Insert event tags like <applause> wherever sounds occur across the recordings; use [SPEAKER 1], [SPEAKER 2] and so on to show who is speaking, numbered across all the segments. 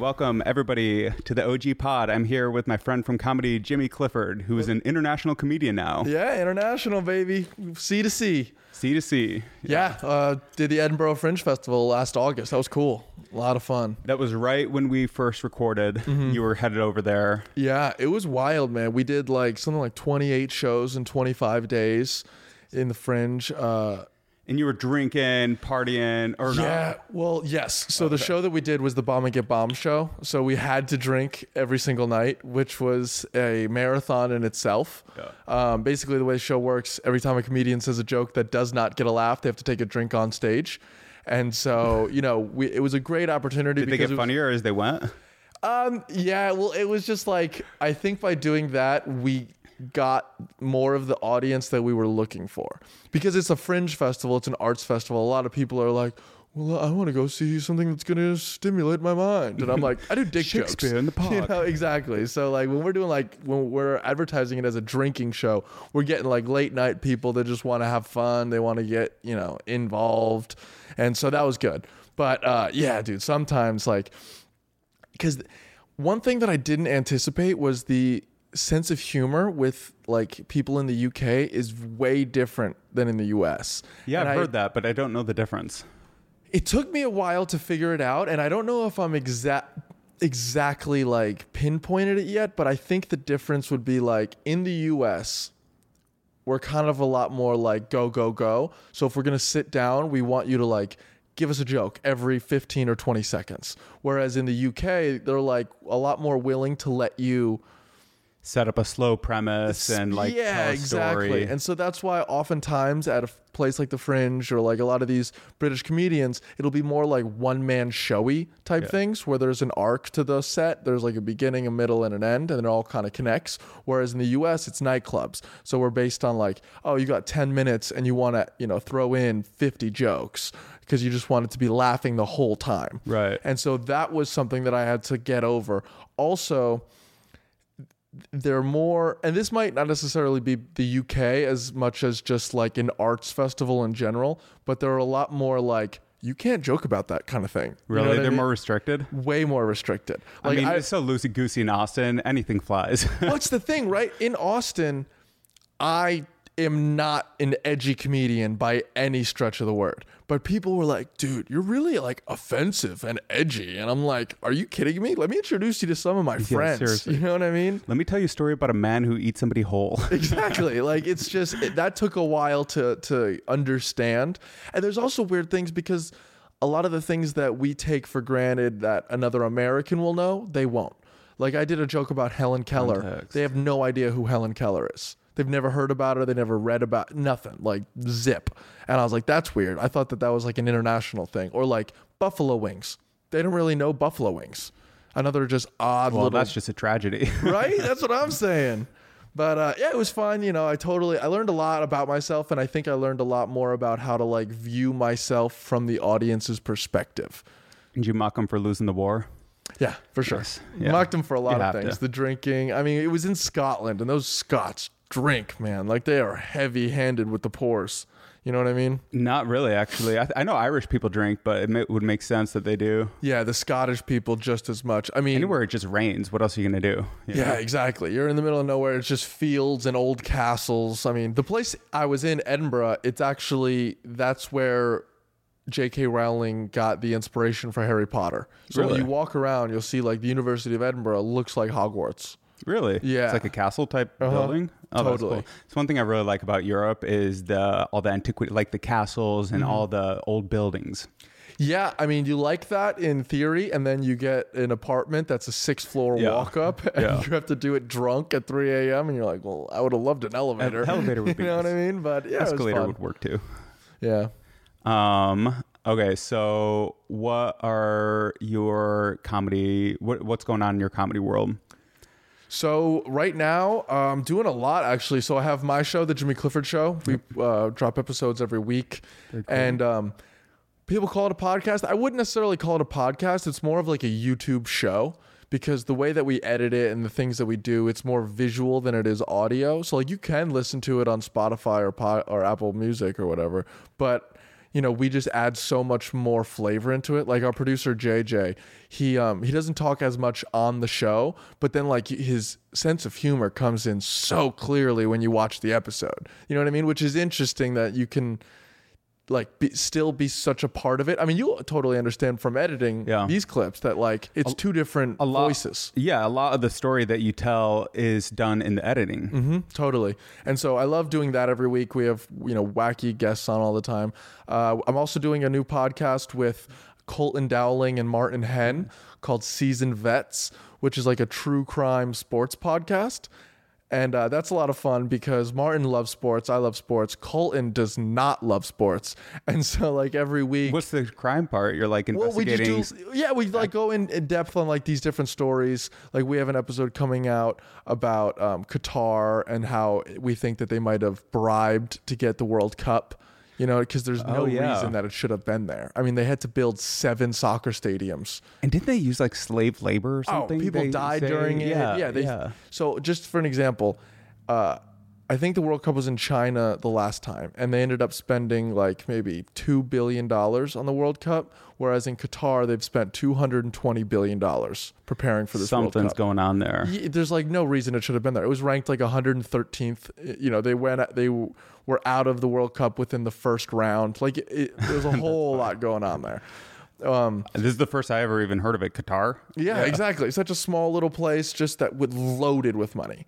[SPEAKER 1] Welcome, everybody, to the OG Pod. I'm here with my friend from comedy, Jimmy Clifford, who is an international comedian now.
[SPEAKER 2] Yeah, international baby, C to C.
[SPEAKER 1] C to C.
[SPEAKER 2] Yeah, uh, did the Edinburgh Fringe Festival last August. That was cool. A lot of fun.
[SPEAKER 1] That was right when we first recorded.
[SPEAKER 2] Mm-hmm.
[SPEAKER 1] You were headed over there.
[SPEAKER 2] Yeah, it was wild, man. We did like something like 28 shows in 25 days in the Fringe. Uh,
[SPEAKER 1] And you were drinking, partying, or
[SPEAKER 2] yeah, well, yes. So the show that we did was the Bomb and Get Bomb show. So we had to drink every single night, which was a marathon in itself. Um, basically, the way the show works, every time a comedian says a joke that does not get a laugh, they have to take a drink on stage. And so, <laughs> you know, we, it was a great opportunity.
[SPEAKER 1] Did they
[SPEAKER 2] because
[SPEAKER 1] get
[SPEAKER 2] was-
[SPEAKER 1] funnier as they went?
[SPEAKER 2] Um, yeah, well, it was just like I think by doing that we got more of the audience that we were looking for because it's a fringe festival, it's an arts festival. A lot of people are like, "Well, I want to go see something that's going to stimulate my mind," and I'm like, "I do dick jokes."
[SPEAKER 1] Shakespeare in the <laughs>
[SPEAKER 2] You know, exactly. So like when we're doing like when we're advertising it as a drinking show, we're getting like late night people that just want to have fun. They want to get you know involved, and so that was good. But uh, yeah, dude, sometimes like because one thing that I didn't anticipate was the sense of humor with like people in the UK is way different than in the US.
[SPEAKER 1] Yeah,
[SPEAKER 2] And
[SPEAKER 1] I've
[SPEAKER 2] I-
[SPEAKER 1] heard that, but I don't know the difference.
[SPEAKER 2] It took me a while to figure it out, and I don't know if I'm exact exactly like pinpointed it yet, but I think the difference would be like in the US we're kind of a lot more like go go go. So if we're going to sit down, we want you to like give us a joke every 15 or 20 seconds. Whereas in the UK, they're like a lot more willing to let you
[SPEAKER 1] Set up a slow premise and like
[SPEAKER 2] yeah,
[SPEAKER 1] tell a
[SPEAKER 2] exactly.
[SPEAKER 1] story.
[SPEAKER 2] And so that's why oftentimes at a place like the Fringe or like a lot of these British comedians, it'll be more like one man showy type
[SPEAKER 1] Yeah.
[SPEAKER 2] things where there's an arc to the set. There's like a beginning, a middle, and an end, and it all kind of connects. Whereas in the US, it's nightclubs. So we're based on like, oh, you got 10 minutes and you want to, you know, throw in 50 jokes because you just want it to be laughing the whole time.
[SPEAKER 1] Right.
[SPEAKER 2] And so that was something that I had to get over. Also, they're more, and this might not necessarily be the UK as much as just like an arts festival in general, but they're a lot more like, you can't joke about that kind of thing. You know
[SPEAKER 1] really?
[SPEAKER 2] what I
[SPEAKER 1] They're
[SPEAKER 2] mean?
[SPEAKER 1] more restricted?
[SPEAKER 2] way more restricted.
[SPEAKER 1] I mean,
[SPEAKER 2] I,
[SPEAKER 1] it's so loosey goosey in Austin. Anything flies. <laughs>
[SPEAKER 2] what's the thing, right? In Austin, I am not an edgy comedian by any stretch of the word. But people were like, dude, you're really like offensive and edgy. And I'm like, are you kidding me? Let me introduce you to some of my friends. <laughs>
[SPEAKER 1] seriously.
[SPEAKER 2] You know what I mean?
[SPEAKER 1] Let me tell you a story about a man who eats somebody whole. <laughs>
[SPEAKER 2] exactly like it's just it, that took a while to to understand and there's also weird things because a lot of the things that we take for granted that another american will know they won't like i did a joke about helen keller
[SPEAKER 1] Context.
[SPEAKER 2] they have no idea who helen keller is they've never heard about her they never read about nothing like zip and i was like that's weird i thought that that was like an international thing or like buffalo wings they don't really know buffalo wings another just odd
[SPEAKER 1] well,
[SPEAKER 2] little
[SPEAKER 1] that's just a tragedy. <laughs>
[SPEAKER 2] right? That's what I'm saying. But uh, yeah, it was fun. You know, I totally I learned a lot about myself, and I think I learned a lot more about how to like view myself from the audience's perspective.
[SPEAKER 1] Did you mock him for losing the war?
[SPEAKER 2] Yeah, for sure.
[SPEAKER 1] Yes. Yeah.
[SPEAKER 2] Mocked him for a lot
[SPEAKER 1] You
[SPEAKER 2] of things.
[SPEAKER 1] to.
[SPEAKER 2] The drinking. I mean, it was in Scotland, and those Scots drink, man. Like they are heavy-handed with the pours. You know what I mean?
[SPEAKER 1] Not really, actually. I, I know Irish people drink, but it would make sense that they do.
[SPEAKER 2] Yeah, the Scottish people just as much. I mean,
[SPEAKER 1] Anywhere it just rains, what else are you gonna do? You
[SPEAKER 2] Yeah,
[SPEAKER 1] know?
[SPEAKER 2] exactly. You're in the middle of nowhere. It's just fields and old castles. I mean, the place I was in, Edinburgh, it's actually that's where J.K. Rowling got the inspiration for Harry Potter. So when you walk around, you'll see like the University of Edinburgh looks like Hogwarts.
[SPEAKER 1] Really?
[SPEAKER 2] Yeah.
[SPEAKER 1] It's like a castle type
[SPEAKER 2] Uh-huh.
[SPEAKER 1] building. Oh, that's
[SPEAKER 2] Totally.
[SPEAKER 1] cool. It's one thing I really like about Europe is the all the antiquity, like the castles and
[SPEAKER 2] Mm-hmm.
[SPEAKER 1] all the old buildings.
[SPEAKER 2] Yeah, I mean, you like that in theory, and then you get an apartment that's a six floor
[SPEAKER 1] Yeah.
[SPEAKER 2] walk up, and
[SPEAKER 1] Yeah.
[SPEAKER 2] you have to do it drunk at 3 a.m. And you're like, well, I would have loved an elevator.
[SPEAKER 1] elevator would be <laughs>
[SPEAKER 2] you know what I mean? But yeah,
[SPEAKER 1] Escalator would work too.
[SPEAKER 2] Yeah.
[SPEAKER 1] Um. Okay. So, what are your comedy? What What's going on in your comedy world?
[SPEAKER 2] So right now, I'm doing a lot actually. So I have my show, the Jimmy Clifford Show. We uh, drop episodes every week, and um, people call it a podcast. I wouldn't necessarily call it a podcast. It's more of like a YouTube show because the way that we edit it and the things that we do, it's more visual than it is audio. So like you can listen to it on Spotify or po- or Apple Music or whatever, but you know, we just add so much more flavor into it. Like our producer JJ, he um he doesn't talk as much on the show, but then like his sense of humor comes in so clearly when you watch the episode. You know what I mean? Which is interesting that you can like be, still be such a part of it. I mean, you totally understand from editing
[SPEAKER 1] Yeah.
[SPEAKER 2] these clips that like it's two different
[SPEAKER 1] lot-
[SPEAKER 2] voices.
[SPEAKER 1] Yeah, a lot of the story that you tell is done in the editing.
[SPEAKER 2] hmm totally. And so I love doing that every week. We have you know wacky guests on all the time. Uh, I'm also doing a new podcast with Colton Dowling and Martin Hen called Seasoned Vets, which is like a true crime sports podcast. And uh, that's a lot of fun because Martin loves sports. I love sports. Colton does not love sports. <laughs> And so, like, every week,
[SPEAKER 1] What's the crime part? You're like
[SPEAKER 2] well, we
[SPEAKER 1] investigating.
[SPEAKER 2] just do, yeah, we like go in, in depth on like these different stories. Like we have an episode coming out about um, Qatar and how we think that they might have bribed to get the World Cup. You know, because there's no
[SPEAKER 1] Oh, yeah.
[SPEAKER 2] reason that it should have been there. I mean, they had to build seven soccer stadiums.
[SPEAKER 1] and didn't they use like slave labor or something?
[SPEAKER 2] Oh,
[SPEAKER 1] something?
[SPEAKER 2] people
[SPEAKER 1] they
[SPEAKER 2] died
[SPEAKER 1] say?
[SPEAKER 2] during it.
[SPEAKER 1] Yeah,
[SPEAKER 2] Yeah, they,
[SPEAKER 1] yeah.
[SPEAKER 2] So just for an example, uh, I think the World Cup was in China the last time, and they ended up spending like maybe two billion dollars on the World Cup, whereas in Qatar they've spent two hundred and twenty billion dollars preparing for this World
[SPEAKER 1] Something's
[SPEAKER 2] Cup.
[SPEAKER 1] going on there.
[SPEAKER 2] There's like no reason it should have been there. It was ranked like 113th. You know, they went they were out of the World Cup within the first round. Like it, it, there was a whole lot going on there. Um,
[SPEAKER 1] This is the first I ever even heard of it. Qatar.
[SPEAKER 2] yeah, exactly. Such a small little place, just that with loaded with money.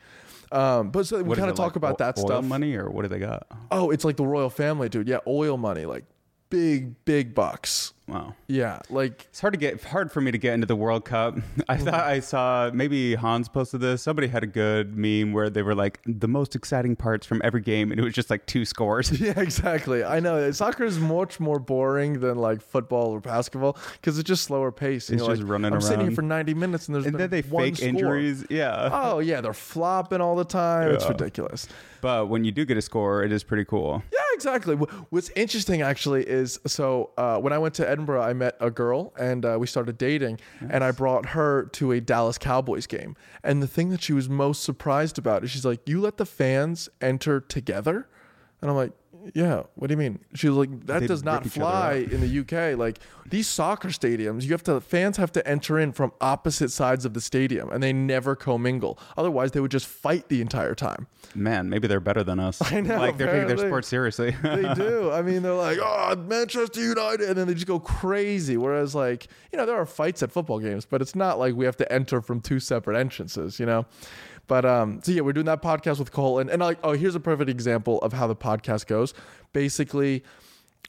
[SPEAKER 2] Um, but so we kind of talk
[SPEAKER 1] like
[SPEAKER 2] about that
[SPEAKER 1] oil
[SPEAKER 2] stuff.
[SPEAKER 1] money or what do they got?
[SPEAKER 2] Oh, it's like the royal family, dude. Yeah, oil money, like big, big bucks.
[SPEAKER 1] Wow.
[SPEAKER 2] Yeah, like
[SPEAKER 1] It's hard to get hard for me to get into the World Cup. <laughs> I thought I saw maybe Hans posted this. Somebody had a good meme where they were like the most exciting parts from every game, and it was just like two scores. <laughs>
[SPEAKER 2] yeah, exactly. I know soccer is much more boring than like football or basketball because it's just slower pace.
[SPEAKER 1] It's just
[SPEAKER 2] like,
[SPEAKER 1] running
[SPEAKER 2] I'm sitting here for 90 minutes and there's
[SPEAKER 1] and then they fake
[SPEAKER 2] score.
[SPEAKER 1] injuries. Yeah. <laughs>
[SPEAKER 2] Oh yeah, they're flopping all the time. It's ridiculous.
[SPEAKER 1] But when you do get a score, it is pretty cool.
[SPEAKER 2] Yeah, exactly. What's interesting actually is so uh, when I went to Edinburgh, I met a girl and uh, we started dating, and I brought her to a Dallas Cowboys game. And the thing that she was most surprised about is she's like, "You let the fans enter together," and I'm like. Yeah, what do you mean? She's like, that
[SPEAKER 1] They
[SPEAKER 2] does not
[SPEAKER 1] rip each other
[SPEAKER 2] fly in the UK. Like these soccer stadiums, you have to fans have to enter in from opposite sides of the stadium, and they never commingle. Otherwise, they would just fight the entire time.
[SPEAKER 1] Man, maybe they're better than us. <laughs>
[SPEAKER 2] I know,
[SPEAKER 1] Like they're taking their sport seriously. <laughs>
[SPEAKER 2] they do. I mean, they're like, oh, Manchester United, and then they just go crazy. Whereas, like, you know, there are fights at football games, but it's not like we have to enter from two separate entrances, you know. But um, so yeah, we're doing that podcast with Cole, and and like, oh, here's a perfect example of how the podcast goes. Basically.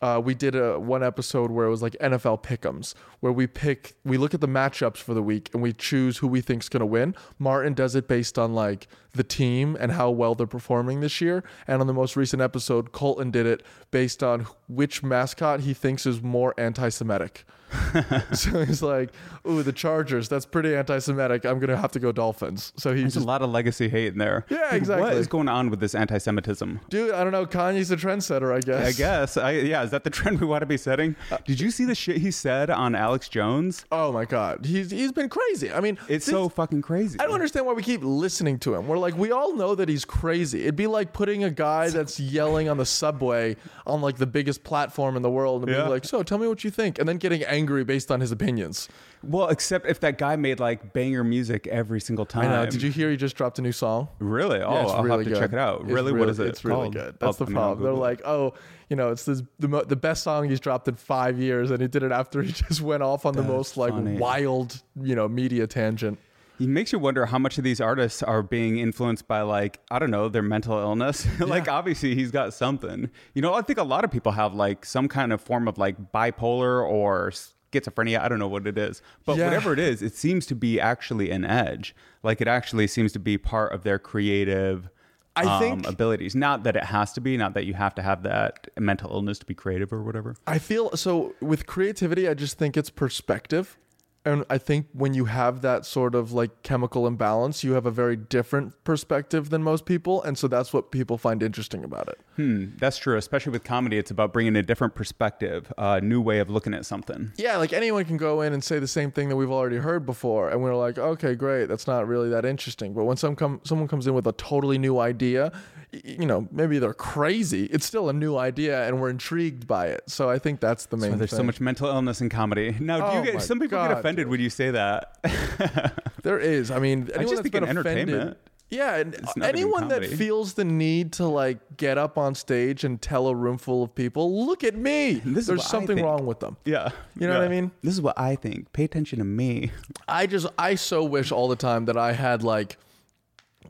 [SPEAKER 2] Uh, we did a one episode where it was like NFL pick'ems, where we pick, we look at the matchups for the week and we choose who we think's gonna win. Martin does it based on like the team and how well they're performing this year. And on the most recent episode, Colton did it based on which mascot he thinks is more anti-Semitic. <laughs> so he's like, "Ooh, the Chargers. That's pretty anti-Semitic. I'm gonna have to go Dolphins." So he's
[SPEAKER 1] There's
[SPEAKER 2] just,
[SPEAKER 1] a lot of legacy hate in there.
[SPEAKER 2] Yeah,
[SPEAKER 1] exactly. What is going on with this anti-Semitism?
[SPEAKER 2] dude, I don't know. Kanye's a trendsetter, I guess.
[SPEAKER 1] I guess. I, yeah, is that the trend we want to be setting? Uh, did you see the shit he said on Alex Jones?
[SPEAKER 2] Oh my God, he's he's been crazy. I mean,
[SPEAKER 1] It's
[SPEAKER 2] this-
[SPEAKER 1] so fucking crazy.
[SPEAKER 2] I don't understand why we keep listening to him. We're like, we all know that he's crazy. It'd be like putting a guy that's yelling on the subway on like the biggest platform in the world and
[SPEAKER 1] Yeah.
[SPEAKER 2] being like, so tell me what you think, and then getting angry based on his opinions.
[SPEAKER 1] Well, except if that guy made like banger music every single time.
[SPEAKER 2] I know. Did you hear he just dropped a new song?
[SPEAKER 1] Really? Oh,
[SPEAKER 2] Yeah,
[SPEAKER 1] I'll
[SPEAKER 2] really
[SPEAKER 1] have to
[SPEAKER 2] good.
[SPEAKER 1] check it out.
[SPEAKER 2] It's
[SPEAKER 1] Really? what is it?
[SPEAKER 2] It's really
[SPEAKER 1] called?
[SPEAKER 2] good. That's
[SPEAKER 1] I'll-
[SPEAKER 2] the
[SPEAKER 1] I mean, I'll
[SPEAKER 2] problem. They're like, oh, you know, it's this the mo- the best song he's dropped in five years, and he did it after he <laughs> just went off on the most like
[SPEAKER 1] funny.
[SPEAKER 2] wild, you know, media tangent.
[SPEAKER 1] It makes you wonder how much of these artists are being influenced by like I don't know their mental illness. <laughs> like
[SPEAKER 2] Yeah.
[SPEAKER 1] obviously he's got something. You know, I think a lot of people have like some kind of form of like bipolar or schizophrenia. I don't know what it is, but
[SPEAKER 2] Yeah.
[SPEAKER 1] whatever it is, it seems to be actually an edge. Like it actually seems to be part of their creative.
[SPEAKER 2] I
[SPEAKER 1] um,
[SPEAKER 2] think-
[SPEAKER 1] abilities. Not that it has to be. Not that you have to have that mental illness to be creative or whatever.
[SPEAKER 2] I feel so with creativity. I just think it's perspective. And I think when you have that sort of like chemical imbalance, you have a very different perspective than most people. And so that's what people find interesting about it.
[SPEAKER 1] Hmm, that's true. Especially with comedy, it's about bringing a different perspective, a new way of looking at something.
[SPEAKER 2] Yeah, like anyone can go in and say the same thing that we've already heard before, and we're like, okay, great, that's not really that interesting. But when some come, someone comes in with a totally new idea, you know, maybe they're crazy. It's still a new idea, and we're intrigued by it. So I think that's the main.
[SPEAKER 1] Why there's so much mental illness in comedy. Now, do
[SPEAKER 2] Oh
[SPEAKER 1] you get some people
[SPEAKER 2] God,
[SPEAKER 1] get offended when you say that? <laughs>
[SPEAKER 2] There is. I mean, anyone
[SPEAKER 1] just
[SPEAKER 2] that's
[SPEAKER 1] think
[SPEAKER 2] been offended.
[SPEAKER 1] entertainment.
[SPEAKER 2] Yeah, and anyone that feels the need to like get up on stage and tell a room full of people, "Look at me." There's something wrong with them.
[SPEAKER 1] yeah,
[SPEAKER 2] You know what I mean?
[SPEAKER 1] This is what I think. Pay attention to me.
[SPEAKER 2] I just I so wish all the time that I had like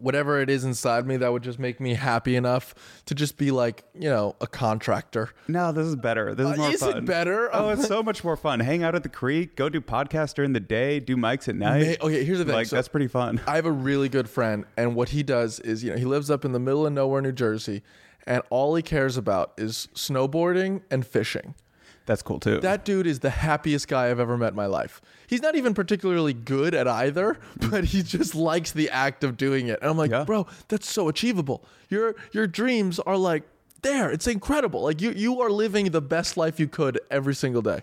[SPEAKER 2] whatever it is inside me that would just make me happy enough to just be like, you know, a contractor.
[SPEAKER 1] No, this is better. This is
[SPEAKER 2] Uh,
[SPEAKER 1] more
[SPEAKER 2] is
[SPEAKER 1] fun.
[SPEAKER 2] it better? <laughs>
[SPEAKER 1] Oh, it's so much more fun. Hang out at the creek, go do podcasts during the day, do mics at night.
[SPEAKER 2] Ma- okay, here's the thing.
[SPEAKER 1] Like
[SPEAKER 2] So-
[SPEAKER 1] that's pretty fun.
[SPEAKER 2] I have a really good friend, and what he does is, you know, he lives up in the middle of nowhere, New Jersey, and all he cares about is snowboarding and fishing.
[SPEAKER 1] That's cool too.
[SPEAKER 2] That dude is the happiest guy I've ever met in my life. He's not even particularly good at either, <laughs> but he just likes the act of doing it. And I'm like,
[SPEAKER 1] Yeah.
[SPEAKER 2] bro, that's so achievable. Your your dreams are like there. It's incredible. Like you you are living the best life you could every single day.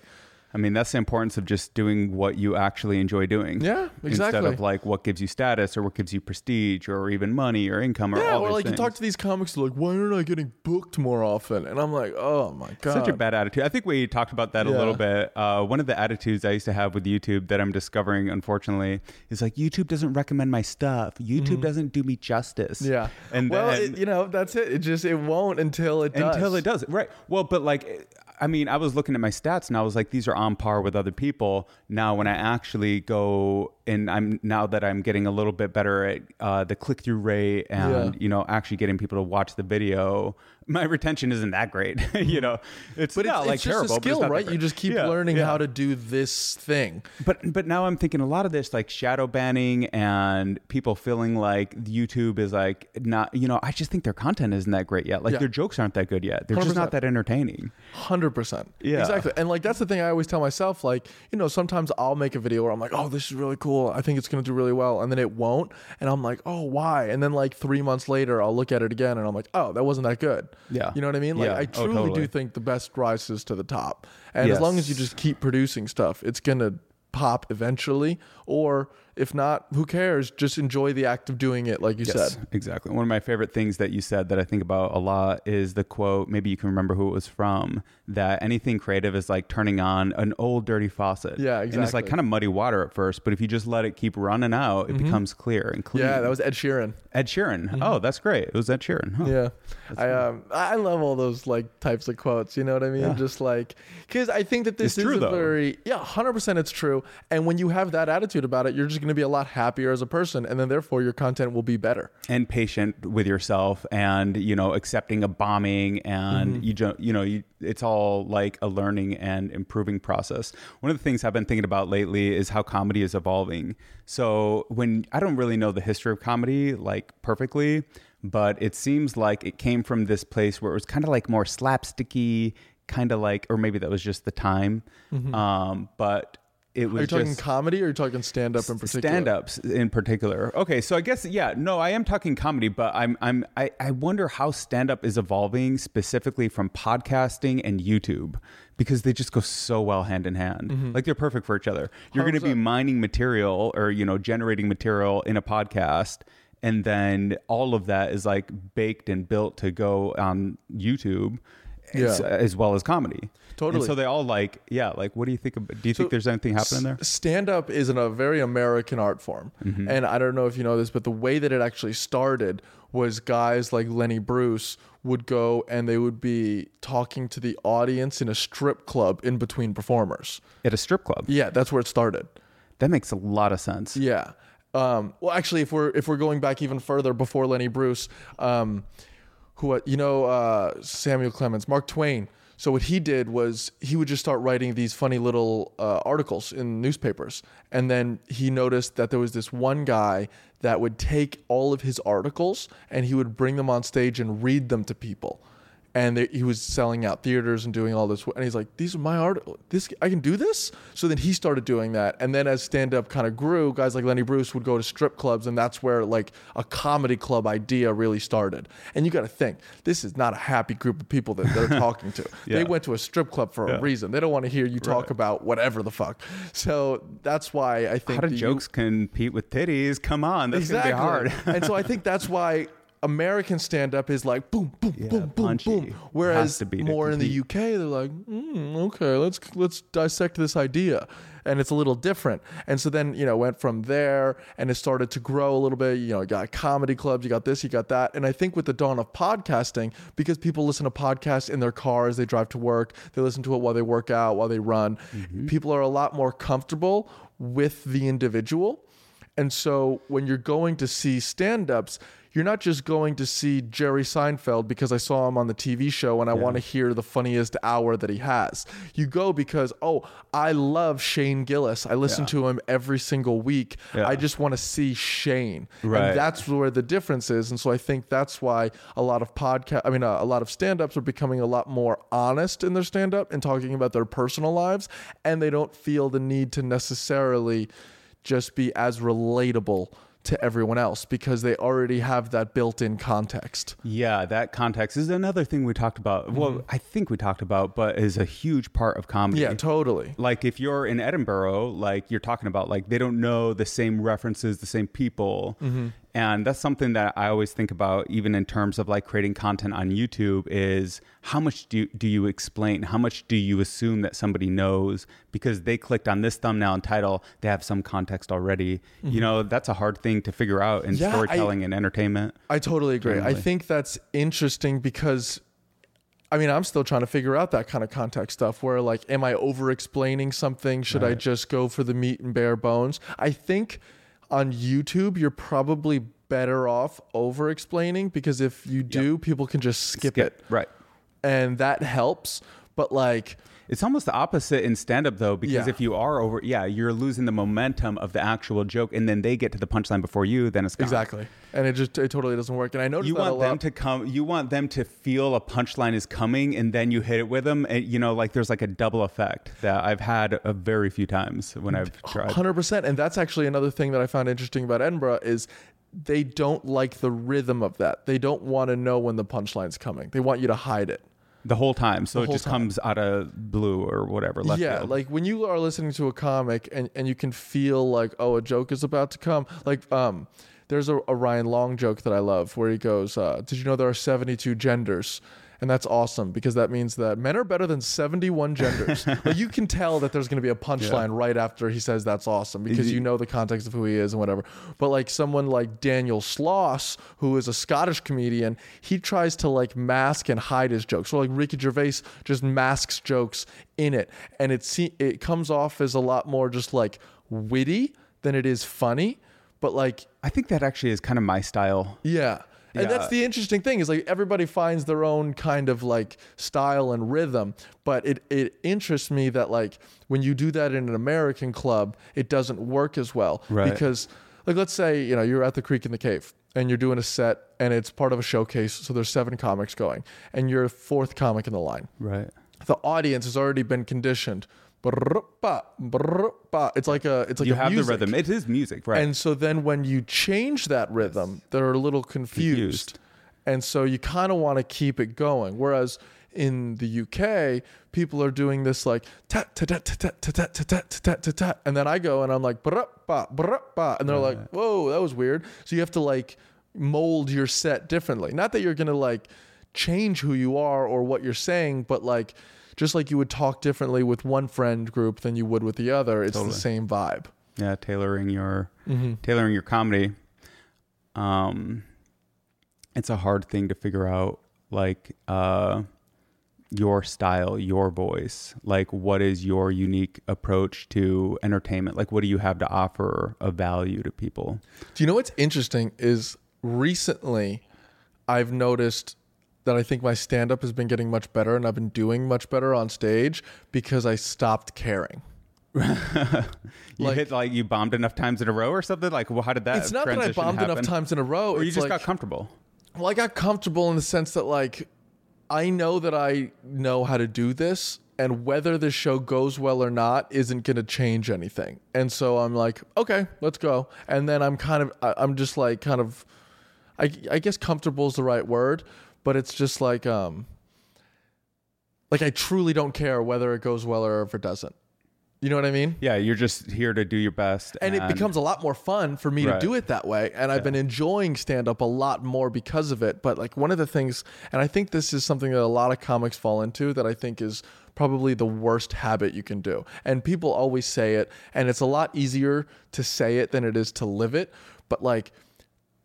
[SPEAKER 1] I mean, that's the importance of just doing what you actually enjoy doing.
[SPEAKER 2] Yeah, exactly.
[SPEAKER 1] Instead of like what gives you status or what gives you prestige or even money or income or
[SPEAKER 2] Yeah,
[SPEAKER 1] all
[SPEAKER 2] or like
[SPEAKER 1] things.
[SPEAKER 2] you talk to these comics, like, why aren't I getting booked more often? And I'm like, oh my god,
[SPEAKER 1] Such a bad attitude. I think we talked about that a little bit. Uh, one of the attitudes I used to have with YouTube that I'm discovering, unfortunately, is like YouTube doesn't recommend my stuff. YouTube doesn't do me justice.
[SPEAKER 2] Mm-hmm. Yeah,
[SPEAKER 1] and
[SPEAKER 2] well,
[SPEAKER 1] then,
[SPEAKER 2] it, you know, that's it. It just it won't until it does.
[SPEAKER 1] until it does right well but like i mean i was looking at my stats and i was like these are on par with other people now when i actually go and i'm now that i'm getting a little bit better at uh, the click-through rate and
[SPEAKER 2] Yeah.
[SPEAKER 1] you know actually getting people to watch the video my retention isn't that great <laughs> you mm-hmm. know it's
[SPEAKER 2] But
[SPEAKER 1] not
[SPEAKER 2] it's,
[SPEAKER 1] like
[SPEAKER 2] it's just
[SPEAKER 1] terrible
[SPEAKER 2] a skill, right? You just keep
[SPEAKER 1] Yeah,
[SPEAKER 2] learning
[SPEAKER 1] yeah.
[SPEAKER 2] how to do this thing.
[SPEAKER 1] But but now I'm thinking a lot of this like shadow banning and people feeling like YouTube is like not you know I just think their content isn't that great yet. Like
[SPEAKER 2] Yeah.
[SPEAKER 1] their jokes aren't that good yet. They're just
[SPEAKER 2] 100%.
[SPEAKER 1] not that entertaining.
[SPEAKER 2] Hundred percent.
[SPEAKER 1] Yeah.
[SPEAKER 2] Exactly. And like that's the thing I always tell myself. Like you know, sometimes I'll make a video where I'm like, oh, this is really cool. I think it's gonna do really well, and then it won't, and I'm like, oh, why? And then like three months later, I'll look at it again, and I'm like, oh, that wasn't that good.
[SPEAKER 1] Yeah.
[SPEAKER 2] You know what I mean? Like
[SPEAKER 1] Yeah.
[SPEAKER 2] I
[SPEAKER 1] Oh,
[SPEAKER 2] truly
[SPEAKER 1] totally.
[SPEAKER 2] do think the best rises to the top, and as long as you just keep producing stuff, it's gonna pop eventually. Or if not, who cares? Just enjoy the act of doing it, like you
[SPEAKER 1] Yes,
[SPEAKER 2] said.
[SPEAKER 1] exactly. One of my favorite things that you said that I think about a lot is the quote, maybe you can remember who it was from, that anything creative is like turning on an old dirty faucet.
[SPEAKER 2] Yeah, exactly.
[SPEAKER 1] And it's like.
[SPEAKER 2] Mm-hmm.
[SPEAKER 1] kind of muddy water at first, but if you just let it keep running out, it becomes clear and clean.
[SPEAKER 2] Yeah, that was Ed Sheeran.
[SPEAKER 1] Ed Sheeran. Oh, that's great. It was Ed Sheeran. Huh.
[SPEAKER 2] Yeah, I um I love all those like types of quotes. You know what I mean?
[SPEAKER 1] Yeah.
[SPEAKER 2] Just like because I think that this
[SPEAKER 1] It's
[SPEAKER 2] is
[SPEAKER 1] true,
[SPEAKER 2] a
[SPEAKER 1] though.
[SPEAKER 2] very yeah, hundred percent it's true. And when you have that attitude about it, you're just going to be a lot happier as a person, and then therefore your content will be better.
[SPEAKER 1] and patient with yourself and you know accepting a bombing and
[SPEAKER 2] Mm-hmm.
[SPEAKER 1] you don't you know you, it's all like a learning and improving process one of the things i've been thinking about lately is how comedy is evolving so when i don't really know the history of comedy like perfectly but it seems like it came from this place where it was kind of like more slapsticky kind of like or maybe that was just the time um but it was.
[SPEAKER 2] Are you talking
[SPEAKER 1] just
[SPEAKER 2] comedy or are you talking stand up in particular?
[SPEAKER 1] stand-ups in particular okay so i guess yeah no i am talking comedy but i'm i'm i, I wonder how stand-up is evolving specifically from podcasting and youtube because they just go so well hand in hand
[SPEAKER 2] Mm-hmm.
[SPEAKER 1] like they're perfect for each other you're going to be mining material or you know generating material in a podcast and then all of that is like baked and built to go on youtube as, as well as comedy
[SPEAKER 2] Totally.
[SPEAKER 1] and so they all like yeah like what do you think of, do you think there's anything happening there
[SPEAKER 2] Stand up is in a very American art form.
[SPEAKER 1] Mm-hmm.
[SPEAKER 2] And I don't know if you know this, but the way that it actually started was guys like Lenny Bruce would go and they would be talking to the audience in a strip club in between performers.
[SPEAKER 1] at a strip club
[SPEAKER 2] Yeah, that's where it started.
[SPEAKER 1] That makes a lot of sense.
[SPEAKER 2] Yeah. Um, well, actually, if we're if we're going back even further before Lenny Bruce, um, who you know uh, Samuel Clemens, Mark Twain. So what he did was he would just start writing these funny little uh, articles in newspapers, and then he noticed that there was this one guy that would take all of his articles and he would bring them on stage and read them to people. And they, he was selling out theaters and doing all this. And he's like, "These are my art. This I can do this." So then he started doing that, and then as stand up kind of grew, guys like Lenny Bruce would go to strip clubs, and that's where like a comedy club idea really started. And you got to think, this is not a happy group of people that they're <laughs> talking to.
[SPEAKER 1] Yeah.
[SPEAKER 2] They went to a strip club for
[SPEAKER 1] Yeah.
[SPEAKER 2] a reason. They don't want to hear you talk
[SPEAKER 1] Right.
[SPEAKER 2] about whatever the fuck. So that's why I think
[SPEAKER 1] How do jokes compete with titties? Come on, that's
[SPEAKER 2] exactly.
[SPEAKER 1] gonna be hard.
[SPEAKER 2] and so I think that's why American stand up is like boom, boom,
[SPEAKER 1] Yeah,
[SPEAKER 2] boom, boom,
[SPEAKER 1] punchy.
[SPEAKER 2] boom. Whereas
[SPEAKER 1] to be to
[SPEAKER 2] more in the. UK, they're like, mm, okay, let's let's dissect this idea, and it's a little different. And so then you know went from there, and it started to grow a little bit. You know, you got comedy clubs, you got this, you got that, and I think with the dawn of podcasting, because people listen to podcasts in their cars, as they drive to work, they listen to it while they work out, while they run.
[SPEAKER 1] Mm-hmm.
[SPEAKER 2] People are a lot more comfortable with the individual. And so when you're going to see stand ups, you're not just going to see Jerry Seinfeld because I saw him on the TV show and I want to hear the funniest hour that he has. You go because, oh, I love Shane Gillis. I listen
[SPEAKER 1] Yeah.
[SPEAKER 2] to him every single week.
[SPEAKER 1] Yeah.
[SPEAKER 2] I just want to see Shane.
[SPEAKER 1] Right.
[SPEAKER 2] And that's where the difference is. And so I think that's why a lot of podcast, I mean, uh, a lot of stand ups are becoming a lot more honest in their stand up and talking about their personal lives. And they don't feel the need to necessarily just be as relatable to everyone else because they already have that built in context.
[SPEAKER 1] Yeah, that context is another thing we talked about. Well,
[SPEAKER 2] Mm-hmm.
[SPEAKER 1] I think we talked about, but is a huge part of comedy.
[SPEAKER 2] Yeah, totally.
[SPEAKER 1] like if you're in Edinburgh, like you're talking about, like they don't know the same references, the same people.
[SPEAKER 2] Mm-hmm.
[SPEAKER 1] And that's something that I always think about, even in terms of like creating content on YouTube, is how much do, do you explain? How much do you assume that somebody knows because they clicked on this thumbnail and title, they have some context already? You know, that's a hard thing to figure out in
[SPEAKER 2] Mm-hmm. Yeah, I-
[SPEAKER 1] storytelling and entertainment.
[SPEAKER 2] I totally agree. I think that's interesting because I mean, I'm still trying to figure out that kind of context stuff where like am I over explaining something? Should I just go for the meat and bare bones? I think on YouTube you're probably better off over explaining because if you do, people can just skip, it
[SPEAKER 1] Right.
[SPEAKER 2] and that helps. But like
[SPEAKER 1] It's almost the opposite in stand up though, because
[SPEAKER 2] Yeah.
[SPEAKER 1] if you are over, yeah, you're losing the momentum of the actual joke, and then they get to the punchline before you, then it's gone.
[SPEAKER 2] exactly. And it just it totally doesn't work. And I noticed
[SPEAKER 1] You
[SPEAKER 2] that a
[SPEAKER 1] want them
[SPEAKER 2] lot.
[SPEAKER 1] to come. You want them to feel a punchline is coming, and then you hit it with them. And you know, like there's like a double effect that I've had a very few times when I've tried.
[SPEAKER 2] Hundred percent, and that's actually another thing that I found interesting about Edinburgh is they don't like the rhythm of that. They don't want to know when the punchline's coming. They want you to hide it.
[SPEAKER 1] The whole time, so it just
[SPEAKER 2] time.
[SPEAKER 1] comes out of blue or whatever. Left
[SPEAKER 2] yeah,
[SPEAKER 1] field.
[SPEAKER 2] like when you are listening to a comic and, and you can feel like, oh, a joke is about to come. Like, um, there's a, a Ryan Long joke that I love where he goes, uh, "Did you know there are 72 genders?" And that's awesome because that means that men are better than 71 genders. <laughs> like you can tell that there's going to be a punchline right after he says that's awesome because you know the context of who he is and whatever. But like someone like Daniel Sloss, who is a Scottish comedian, he tries to like mask and hide his jokes. So like Ricky Gervais just masks jokes in it, and it se- it comes off as a lot more just like witty than it is funny. But like
[SPEAKER 1] I think that actually is kind of my style.
[SPEAKER 2] yeah. And that's the interesting thing is like everybody finds their own kind of like style and rhythm, but it it interests me that like when you do that in an American club, it doesn't work as well
[SPEAKER 1] Right.
[SPEAKER 2] because like let's say, you know, you're at the Creek and the Cave and you're doing a set and it's part of a showcase, so there's seven comics going and you're fourth comic in the line
[SPEAKER 1] Right.
[SPEAKER 2] the audience has already been conditioned. It's like a it's like
[SPEAKER 1] you have
[SPEAKER 2] music.
[SPEAKER 1] the rhythm. It is music, right?
[SPEAKER 2] And so then when you change that rhythm, they're a little confused.
[SPEAKER 1] Confused.
[SPEAKER 2] And so you kind of want to keep it going. Whereas in the UK, people are doing this like tat tat tat tat tat tat tat tat tat tat tat. And then I go and I'm like brr-ba. and they're like, "Whoa, that was weird." So you have to like mold your set differently. Not that you're to like change who you are or what you're saying, but like just like you would talk differently with one friend group than you would with the other, it's
[SPEAKER 1] Totally.
[SPEAKER 2] the same vibe.
[SPEAKER 1] yeah, tailoring your
[SPEAKER 2] Mm-hmm.
[SPEAKER 1] tailoring your comedy. Um, it's a hard thing to figure out, like uh, your style, your voice. Like, what is your unique approach to entertainment? Like, what do you have to offer of value to people?
[SPEAKER 2] Do you know what's interesting is recently I've noticed that I think my stand up has been getting much better and I've been doing much better on stage because I stopped caring. <laughs>
[SPEAKER 1] You
[SPEAKER 2] Like-
[SPEAKER 1] hit like you bombed enough times in a row or something. Like, well, how did that?
[SPEAKER 2] it's not that I bombed
[SPEAKER 1] happen?
[SPEAKER 2] enough times in a row.
[SPEAKER 1] or you just
[SPEAKER 2] like,
[SPEAKER 1] got comfortable.
[SPEAKER 2] well, I got comfortable in the sense that like I know that I know how to do this, and whether the show goes well or not isn't going to change anything. And so I'm like, okay, let's go. And then I'm kind of, I'm just like, kind of, I, I guess comfortable is the right word, but it's just like, um, like I truly don't care whether it goes well or if it doesn't. You know what I mean?
[SPEAKER 1] Yeah, you're just here to do your best.
[SPEAKER 2] and it becomes a lot more fun for me
[SPEAKER 1] Right.
[SPEAKER 2] to do it that way and i've been enjoying stand up a lot more because of it but like one of the things and i think this is something that a lot of comics fall into that i think is probably the worst habit you can do and people always say it and it's a lot easier to say it than it is to live it but like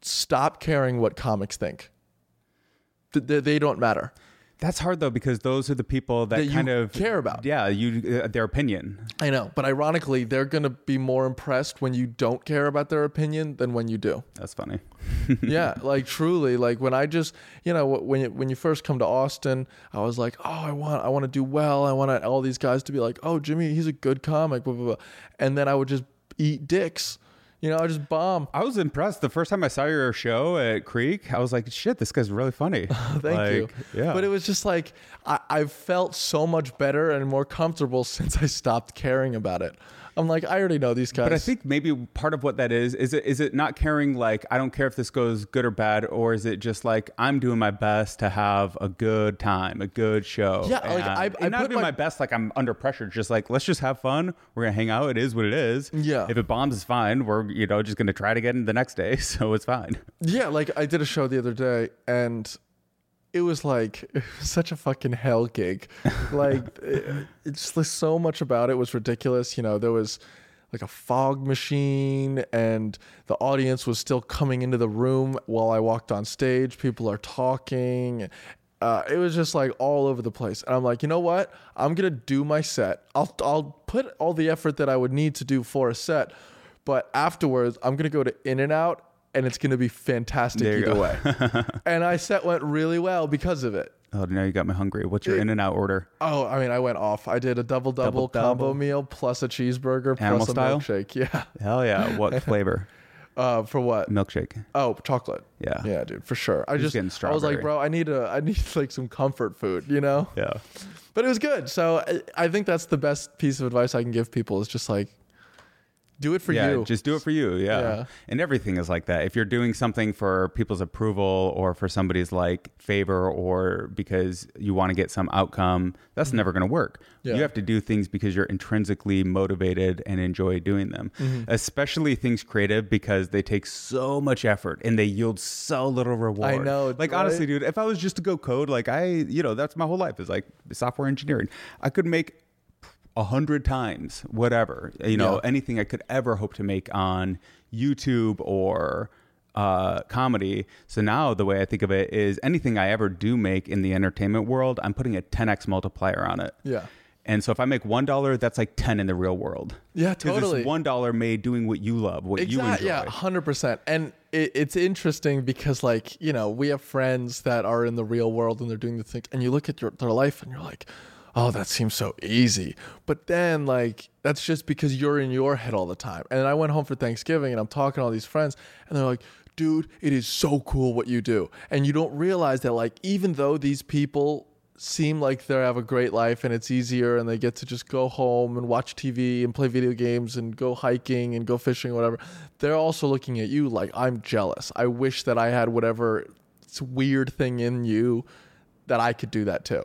[SPEAKER 2] stop caring what comics think Th- they, they don't matter
[SPEAKER 1] That's hard though because those are the people that,
[SPEAKER 2] That
[SPEAKER 1] kind of
[SPEAKER 2] care about.
[SPEAKER 1] Yeah, you uh, their opinion.
[SPEAKER 2] i know but ironically they're going to be more impressed when you don't care about their opinion than when you do
[SPEAKER 1] That's funny. <laughs>
[SPEAKER 2] yeah, like truly, like when I just, you know, when you, when you first come to Austin, I was like, oh, I want, I want to do well. I want all these guys to be like, oh, Jimmy, he's a good comic, blah blah blah, and then I would just eat dicks, you know, I just bomb.
[SPEAKER 1] I was impressed the first time I saw your show at Creek. I was like, "Shit, this guy's really funny." <laughs>
[SPEAKER 2] Thank you.
[SPEAKER 1] Yeah,
[SPEAKER 2] But it was just like I, I've felt so much better and more comfortable <laughs> since I stopped caring about it. I'm like, I already know these guys.
[SPEAKER 1] But I think maybe part of what that is is it is it not caring like I don't care if this goes good or bad, or is it just like I'm doing my best to have a good time, a good show?
[SPEAKER 2] Yeah, like,
[SPEAKER 1] and,
[SPEAKER 2] I-
[SPEAKER 1] and
[SPEAKER 2] I
[SPEAKER 1] not doing
[SPEAKER 2] my-
[SPEAKER 1] my, best like I'm under pressure. Just like let's just have fun. We're gonna hang out. It is what it is.
[SPEAKER 2] Yeah.
[SPEAKER 1] If it bombs, it's fine. We're you know just gonna try it again the next day, <laughs> so it's fine.
[SPEAKER 2] Yeah, like I did a show the other day and it was like <laughs> it was such a fucking hell gig. Like <laughs> it- it's just so much about it was ridiculous. You know, there was like a fog machine and the audience was still coming into the room while I walked on stage. People are talking. Uh, it was just like all over the place. And I'm like, you know what? I'm gonna do my set. I'll I'll put all the effort that I would need to do for a set, but afterwards I'm gonna go to In-N-Out and it's gonna be fantastic
[SPEAKER 1] There
[SPEAKER 2] either way. <laughs> and I set went really well because of it.
[SPEAKER 1] Oh, now you got me hungry. What's your in and out order?
[SPEAKER 2] Oh, I mean, I went off. I did a double double combo meal plus a cheeseburger
[SPEAKER 1] Animal
[SPEAKER 2] plus a
[SPEAKER 1] style?
[SPEAKER 2] milkshake. <laughs> Yeah.
[SPEAKER 1] Hell yeah! What <laughs> flavor?
[SPEAKER 2] Uh, for what?
[SPEAKER 1] Milkshake.
[SPEAKER 2] Oh, chocolate.
[SPEAKER 1] Yeah.
[SPEAKER 2] Yeah, dude, for sure. I just
[SPEAKER 1] getting
[SPEAKER 2] I was like, bro, I need a I need like some comfort food, you know?
[SPEAKER 1] Yeah.
[SPEAKER 2] But it was good. So I, I think that's the best piece of advice I can give people is just like do it for you.
[SPEAKER 1] yeah,
[SPEAKER 2] you.
[SPEAKER 1] just do it for you. Yeah.
[SPEAKER 2] Yeah.
[SPEAKER 1] And everything is like that. If you're doing something for people's approval or for somebody's like favor or because you want to get some outcome, that's never going to work.
[SPEAKER 2] Mm-hmm. Yeah.
[SPEAKER 1] You have to do things because you're intrinsically motivated and enjoy doing them.
[SPEAKER 2] Mm-hmm.
[SPEAKER 1] Especially things creative because they take so much effort and they yield so little reward.
[SPEAKER 2] I know,
[SPEAKER 1] Like
[SPEAKER 2] right?
[SPEAKER 1] honestly, dude, if I was just to go code, like I, you know, that's my whole life is like software engineering. I could make a hundred times whatever you know
[SPEAKER 2] Yeah.
[SPEAKER 1] anything i could ever hope to make on youtube or uh, comedy so now the way i think of it is anything i ever do make in the entertainment world i'm putting a 10x multiplier on it
[SPEAKER 2] Yeah.
[SPEAKER 1] and so if i make one dollar that's like 10 in the real world
[SPEAKER 2] Yeah, totally.
[SPEAKER 1] one dollar made doing what you love what you enjoy
[SPEAKER 2] Yeah, hundred percent. And it, it's interesting because, like, you know, we have friends that are in the real world and they're doing the thing, and you look at your, their life and you're like, oh, that seems so easy. But then, like, that's just because you're in your head all the time. And I went home for Thanksgiving and I'm talking to all these friends, and they're like, dude, it is so cool what you do. And you don't realize that, like, even though these people seem like they have a great life and it's easier and they get to just go home and watch TV and play video games and go hiking and go fishing whatever. They're also looking at you like I'm jealous. I wish that I had whatever weird thing in you that I could do that too.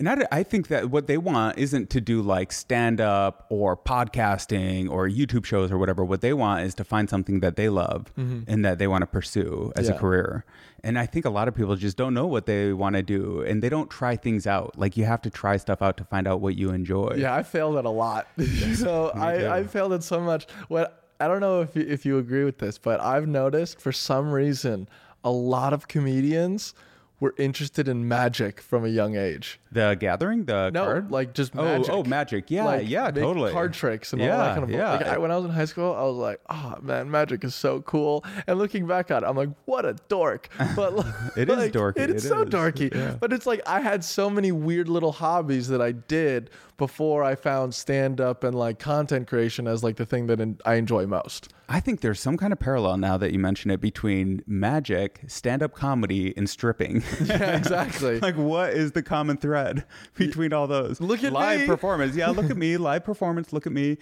[SPEAKER 1] And I, I think that what they want isn't to do like stand up or podcasting or YouTube shows or whatever. What they want is to find something that they love and that they want to pursue as
[SPEAKER 2] Mm-hmm. Yeah.
[SPEAKER 1] a career. And I think a lot of people just don't know what they want to do and they don't try things out. Like you have to try stuff out to find out what you enjoy.
[SPEAKER 2] Yeah, I failed at a lot. <laughs> so. I, I failed at so much. What I don't know if you, if you agree with this, but I've noticed for some reason a lot of comedians were interested in magic from a young age.
[SPEAKER 1] The gathering, the
[SPEAKER 2] No,
[SPEAKER 1] card?
[SPEAKER 2] like just
[SPEAKER 1] Oh,
[SPEAKER 2] magic.
[SPEAKER 1] oh, magic. Yeah,
[SPEAKER 2] Like,
[SPEAKER 1] yeah, totally.
[SPEAKER 2] Card tricks and all
[SPEAKER 1] Yeah,
[SPEAKER 2] that kind of.
[SPEAKER 1] yeah.
[SPEAKER 2] Like I, when I was in high school, I was like, oh man, magic is so cool. And looking back on it, I'm like, what a dork. <laughs> But like,
[SPEAKER 1] It is dorky.
[SPEAKER 2] It's
[SPEAKER 1] It
[SPEAKER 2] so
[SPEAKER 1] is.
[SPEAKER 2] dorky.
[SPEAKER 1] Yeah.
[SPEAKER 2] But it's like I had so many weird little hobbies that I did before I found stand up and like content creation as like the thing that en- I enjoy most.
[SPEAKER 1] I think there's some kind of parallel now that you mention it between magic, stand up comedy, and stripping. <laughs>
[SPEAKER 2] Yeah, exactly. <laughs>
[SPEAKER 1] like what is the common thread between all those
[SPEAKER 2] Look at me.
[SPEAKER 1] live
[SPEAKER 2] me.
[SPEAKER 1] performance yeah look at me <laughs> live performance look at me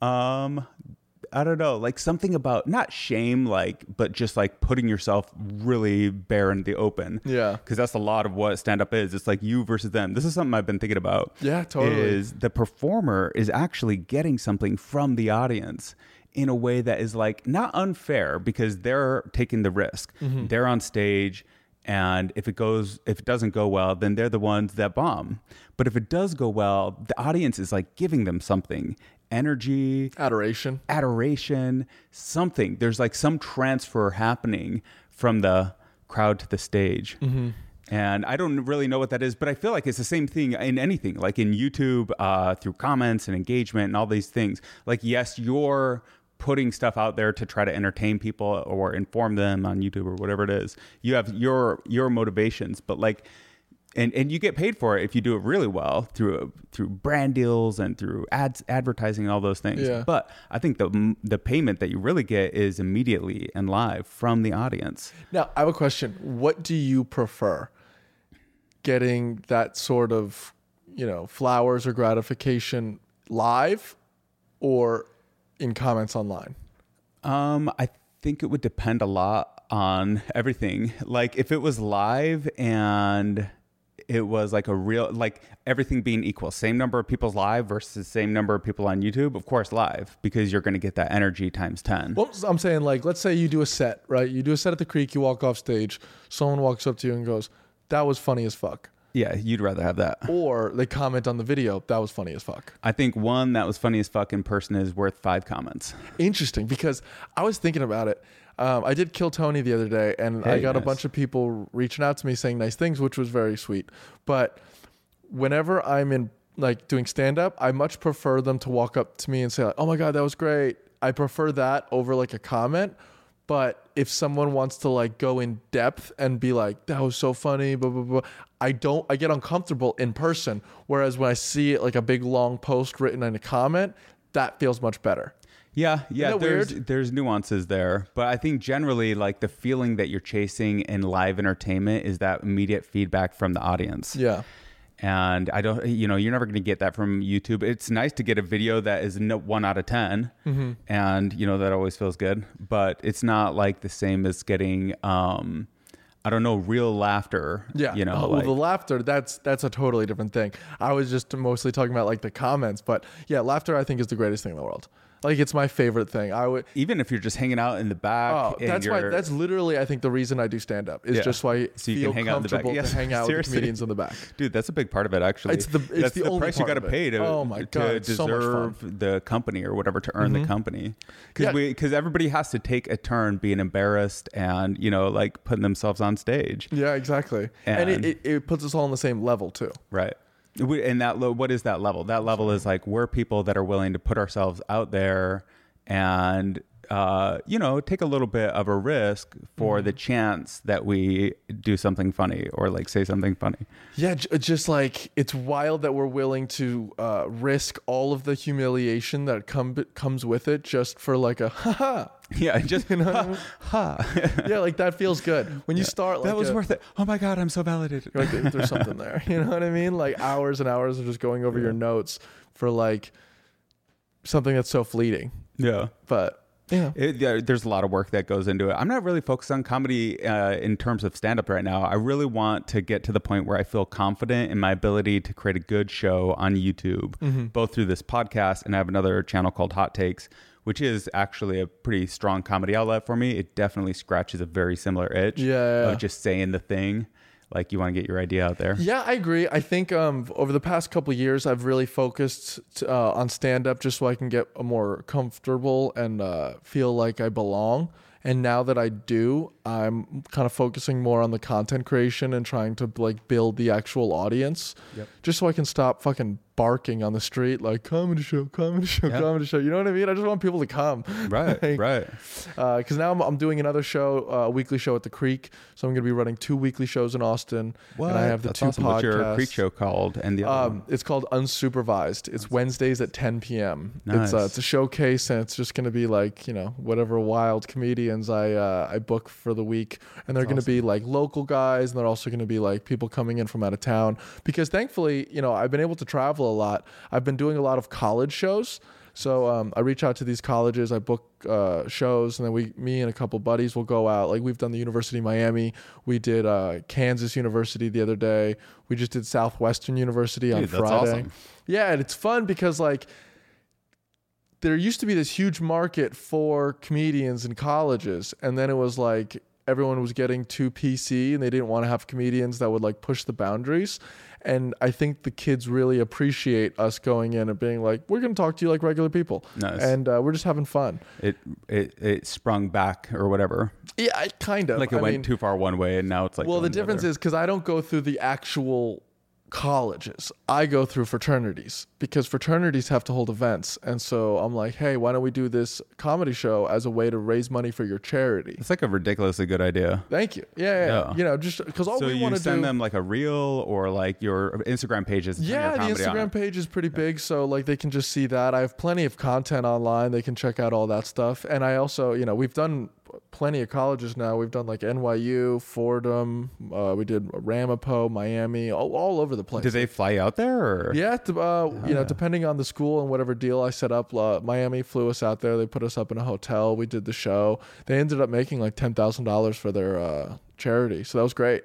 [SPEAKER 1] um i don't know like something about not shame like but just like putting yourself really bare in the open
[SPEAKER 2] Yeah.
[SPEAKER 1] because that's a lot of what stand up is it's like you versus them this is something i've been thinking about
[SPEAKER 2] Yeah, totally.
[SPEAKER 1] is the performer is actually getting something from the audience in a way that is like not unfair because they're taking the risk.
[SPEAKER 2] Mm-hmm.
[SPEAKER 1] They're on stage and if it goes if it doesn't go well, then they're the ones that bomb. But if it does go well, the audience is like giving them something. Energy,
[SPEAKER 2] Adoration.
[SPEAKER 1] adoration, something. There's like some transfer happening from the crowd to the stage. And I don't really know what that is, but I feel like it's the same thing in anything, like in YouTube, uh, through comments and engagement and all these things. Like, yes, you're putting stuff out there to try to entertain people or inform them on YouTube or whatever it is. You have your your motivations, but like and and you get paid for it if you do it really well through through brand deals and through ads advertising and all those things
[SPEAKER 2] Yeah.
[SPEAKER 1] but i think the the payment that you really get is immediately and live from the audience
[SPEAKER 2] Now, I have a question. What do you prefer? Getting that sort of, you know, flowers or gratification live or in comments online?
[SPEAKER 1] um i think it would depend a lot on <laughs> everything like if it was live and it was like a real like everything being equal same number of people's live versus same number of people on youtube of course live because you're going to get that energy times 10
[SPEAKER 2] Well, I'm saying, like, let's say you do a set, right? You do a set at the creek, you walk off stage, someone walks up to you and goes, That was funny as fuck.
[SPEAKER 1] yeah you'd rather have that
[SPEAKER 2] Or they comment on the video, That was funny as fuck.
[SPEAKER 1] I think one that was funny as fuck in person is worth five comments.
[SPEAKER 2] Interesting because I was thinking about it. Um, I did kill Tony the other day, and I
[SPEAKER 1] Hey,
[SPEAKER 2] got a bunch of people reaching out to me saying nice things, which was very sweet. But whenever I'm in like doing stand up, I much prefer them to walk up to me and say, like, "Oh my god, that was great." I prefer that over like a comment. But if someone wants to like go in depth and be like, "That was so funny," blah blah blah, I don't. I get uncomfortable in person. Whereas when I see like a big long post written in a comment, that feels much better.
[SPEAKER 1] Yeah, yeah. There's
[SPEAKER 2] weird?
[SPEAKER 1] there's nuances there, but I think generally like the feeling that you're chasing in live entertainment is that immediate feedback from the audience.
[SPEAKER 2] Yeah.
[SPEAKER 1] And I don't, you know, you're never going to get that from YouTube. It's nice to get a video that is no, one out of 10
[SPEAKER 2] Mm-hmm.
[SPEAKER 1] and you know that always feels good. But it's not like the same as getting, um, I don't know, real laughter.
[SPEAKER 2] Yeah.
[SPEAKER 1] you know,
[SPEAKER 2] Oh, well, the laughter, that's that's a totally different thing. I was just mostly talking about like the comments, but yeah, laughter I think is the greatest thing in the world. Like it's my favorite thing. I would
[SPEAKER 1] even if you're just hanging out in the back.
[SPEAKER 2] Oh, that's why that's literally I think the reason I do stand up is
[SPEAKER 1] Yeah.
[SPEAKER 2] just why
[SPEAKER 1] So you can
[SPEAKER 2] feel
[SPEAKER 1] hang out in the back.
[SPEAKER 2] comfortable
[SPEAKER 1] Yes,
[SPEAKER 2] to hang out with the comedians in the back. <laughs>
[SPEAKER 1] Dude, that's a big part of it. Actually,
[SPEAKER 2] It's the- it's
[SPEAKER 1] that's
[SPEAKER 2] the only
[SPEAKER 1] price you got to pay to,
[SPEAKER 2] Oh my
[SPEAKER 1] to
[SPEAKER 2] God, so. Mm-hmm.
[SPEAKER 1] deserve the company or whatever to earn the company. Because
[SPEAKER 2] Yeah.
[SPEAKER 1] we because everybody has to take a turn being embarrassed and you know like putting themselves on stage,
[SPEAKER 2] Yeah, exactly. And,
[SPEAKER 1] And-
[SPEAKER 2] it, it, it puts us all on the same level too.
[SPEAKER 1] right? And that lo- what is that level? That level is like we're people that are willing to put ourselves out there and. Uh, you know, take a little bit of a risk for
[SPEAKER 2] Mm-hmm.
[SPEAKER 1] the chance that we do something funny or like say something funny.
[SPEAKER 2] Yeah, j- just like it's wild that we're willing to uh, risk all of the humiliation that come comes with it just for like a <laughs> haha.
[SPEAKER 1] Yeah, <laughs> just
[SPEAKER 2] You know I
[SPEAKER 1] ha. <laughs>
[SPEAKER 2] Yeah, like that feels good when you start. Like
[SPEAKER 1] that was
[SPEAKER 2] a-
[SPEAKER 1] worth it. Oh my god, I'm so validated.
[SPEAKER 2] Like there's something there. You know what I mean? Like hours and hours of just going over your notes for like something that's so fleeting.
[SPEAKER 1] yeah.
[SPEAKER 2] But yeah,
[SPEAKER 1] It, there- there's a lot of work that goes into it. I'm not really focused on comedy uh, in terms of stand up right now. I really want to get to the point where I feel confident in my ability to create a good show on YouTube,
[SPEAKER 2] Mm-hmm.
[SPEAKER 1] both through this podcast and I have another channel called Hot Takes, which is actually a pretty strong comedy outlet for me. It definitely scratches a very similar itch
[SPEAKER 2] yeah, yeah.
[SPEAKER 1] of just saying the thing. Like you want to get your idea out there.
[SPEAKER 2] Yeah, I agree. I think um, over the past couple of years, I've really focused uh, on stand up just so I can get a more comfortable and uh, feel like I belong. And now that I do, I'm kind of focusing more on the content creation and trying to like build the actual audience,
[SPEAKER 1] Yep.
[SPEAKER 2] just so I can stop fucking barking on the street like comedy show, comedy show,
[SPEAKER 1] Yeah.
[SPEAKER 2] comedy show. You know what I mean? I just want people to come.
[SPEAKER 1] Right, <laughs>
[SPEAKER 2] Like,
[SPEAKER 1] right.
[SPEAKER 2] because now I'm, I'm doing another show, uh, a weekly show at the Creek. So I'm going to be running two weekly shows in Austin, and I have the
[SPEAKER 1] That's
[SPEAKER 2] two
[SPEAKER 1] awesome.
[SPEAKER 2] podcasts.
[SPEAKER 1] What's your Creek show called? And the other
[SPEAKER 2] Um,
[SPEAKER 1] one?
[SPEAKER 2] it's called Unsupervised. It's Wednesdays at 10 p.m. It's uh,
[SPEAKER 1] Nice.
[SPEAKER 2] it's a showcase, and it's just going to be like you know whatever wild comedians I uh, I book for the week, and they're going to be like local guys, and they're also going to be like people coming in from out of town. Because thankfully, you know, I've been able to travel a lot. I've been doing a lot of college shows. So um, I reach out to these colleges, I book uh, shows, and then we, me and a couple buddies will go out. Like we've done the University of Miami, we did uh, Kansas University the other day, we just did Southwestern University on
[SPEAKER 1] Dude, that's
[SPEAKER 2] Friday.
[SPEAKER 1] awesome.
[SPEAKER 2] Yeah, and it's fun because like there used to be this huge market for comedians in colleges, and then it was like everyone was getting too PC and they didn't want to have comedians that would like push the boundaries. And I think the kids really appreciate us going in and being like, "We're going to talk to you like regular people,"
[SPEAKER 1] Nice.
[SPEAKER 2] and uh, we're just having fun.
[SPEAKER 1] it it it sprung back or whatever.
[SPEAKER 2] Yeah, I kind of
[SPEAKER 1] Like it
[SPEAKER 2] I
[SPEAKER 1] went
[SPEAKER 2] mean,
[SPEAKER 1] too far one way, and now it's like.
[SPEAKER 2] well, the difference is because I don't go through the actual colleges. I go through fraternities because fraternities have to hold events. And so I'm like, hey, why don't we do this comedy show as a way to raise money for your charity?
[SPEAKER 1] it's like a ridiculously good idea.
[SPEAKER 2] Thank you. Yeah, yeah. yeah.
[SPEAKER 1] Yeah.
[SPEAKER 2] You know, just because all
[SPEAKER 1] so
[SPEAKER 2] we want to
[SPEAKER 1] send
[SPEAKER 2] do.
[SPEAKER 1] them like a reel or like your Instagram pages.
[SPEAKER 2] yeah, the Instagram page is pretty big, so like they can just see that. I have plenty of content online; they can check out all that stuff. And I also, you know, we've done plenty of colleges now. We've done like NYU, Fordham, uh, we did Ramapo, Miami, all, all over the place.
[SPEAKER 1] Did they fly out there? Or?
[SPEAKER 2] Yeah, uh, you know, depending on the school and whatever deal I set up, uh, Miami flew us out there. They put us up in a hotel. We did the show. They ended up making like ten thousand dollars for their uh, charity, so that was great.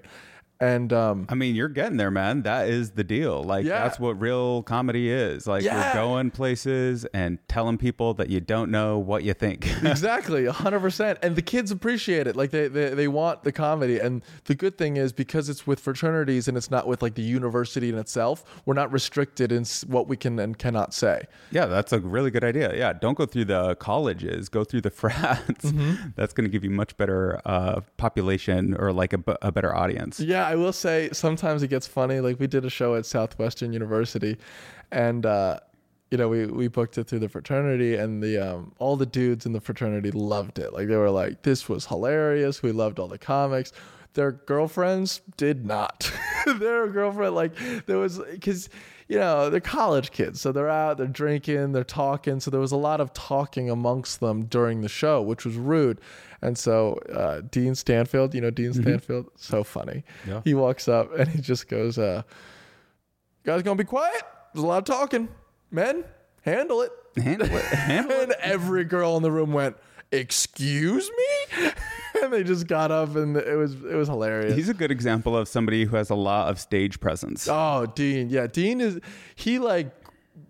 [SPEAKER 2] And um,
[SPEAKER 1] I mean, you're getting there, man. That is the deal. Like
[SPEAKER 2] Yeah.
[SPEAKER 1] that's what real comedy is. Like
[SPEAKER 2] Yeah.
[SPEAKER 1] you're going places and telling people that you don't know what you think. <laughs>
[SPEAKER 2] exactly, hundred percent. And the kids appreciate it. Like they, they they want the comedy. And the good thing is because it's with fraternities and it's not with like the university in itself, we're not restricted in what we can and cannot say.
[SPEAKER 1] yeah, that's a really good idea. Yeah, don't go through the colleges. Go through the <laughs> frats.
[SPEAKER 2] Mm-hmm.
[SPEAKER 1] That's going to give you much better uh, population or like a, a better audience.
[SPEAKER 2] Yeah, I will say sometimes it gets funny. Like we did a show at Southwestern University, and uh, you know we we booked it through the fraternity, and the um, all the dudes in the fraternity loved it. Like they were like, "This was hilarious. We loved all the comics." Their girlfriends did not. <laughs> Their girlfriend like there was because you know they're college kids, so they're out, they're drinking, they're talking. So there was a lot of talking amongst them during the show, which was rude. And so uh, Dean Stanfield, you know Dean Stanfield, so funny.
[SPEAKER 1] Yeah.
[SPEAKER 2] He walks up and he just goes, uh, "You guys gonna be quiet? There's a lot of talking. Men, handle it."
[SPEAKER 1] Handle it. <laughs> Handle it.
[SPEAKER 2] And every girl in the room went, "Excuse me," and they just got up and it was it was hilarious.
[SPEAKER 1] He's a good example of somebody who has a lot of stage presence.
[SPEAKER 2] Oh, Dean. Yeah, Dean is he like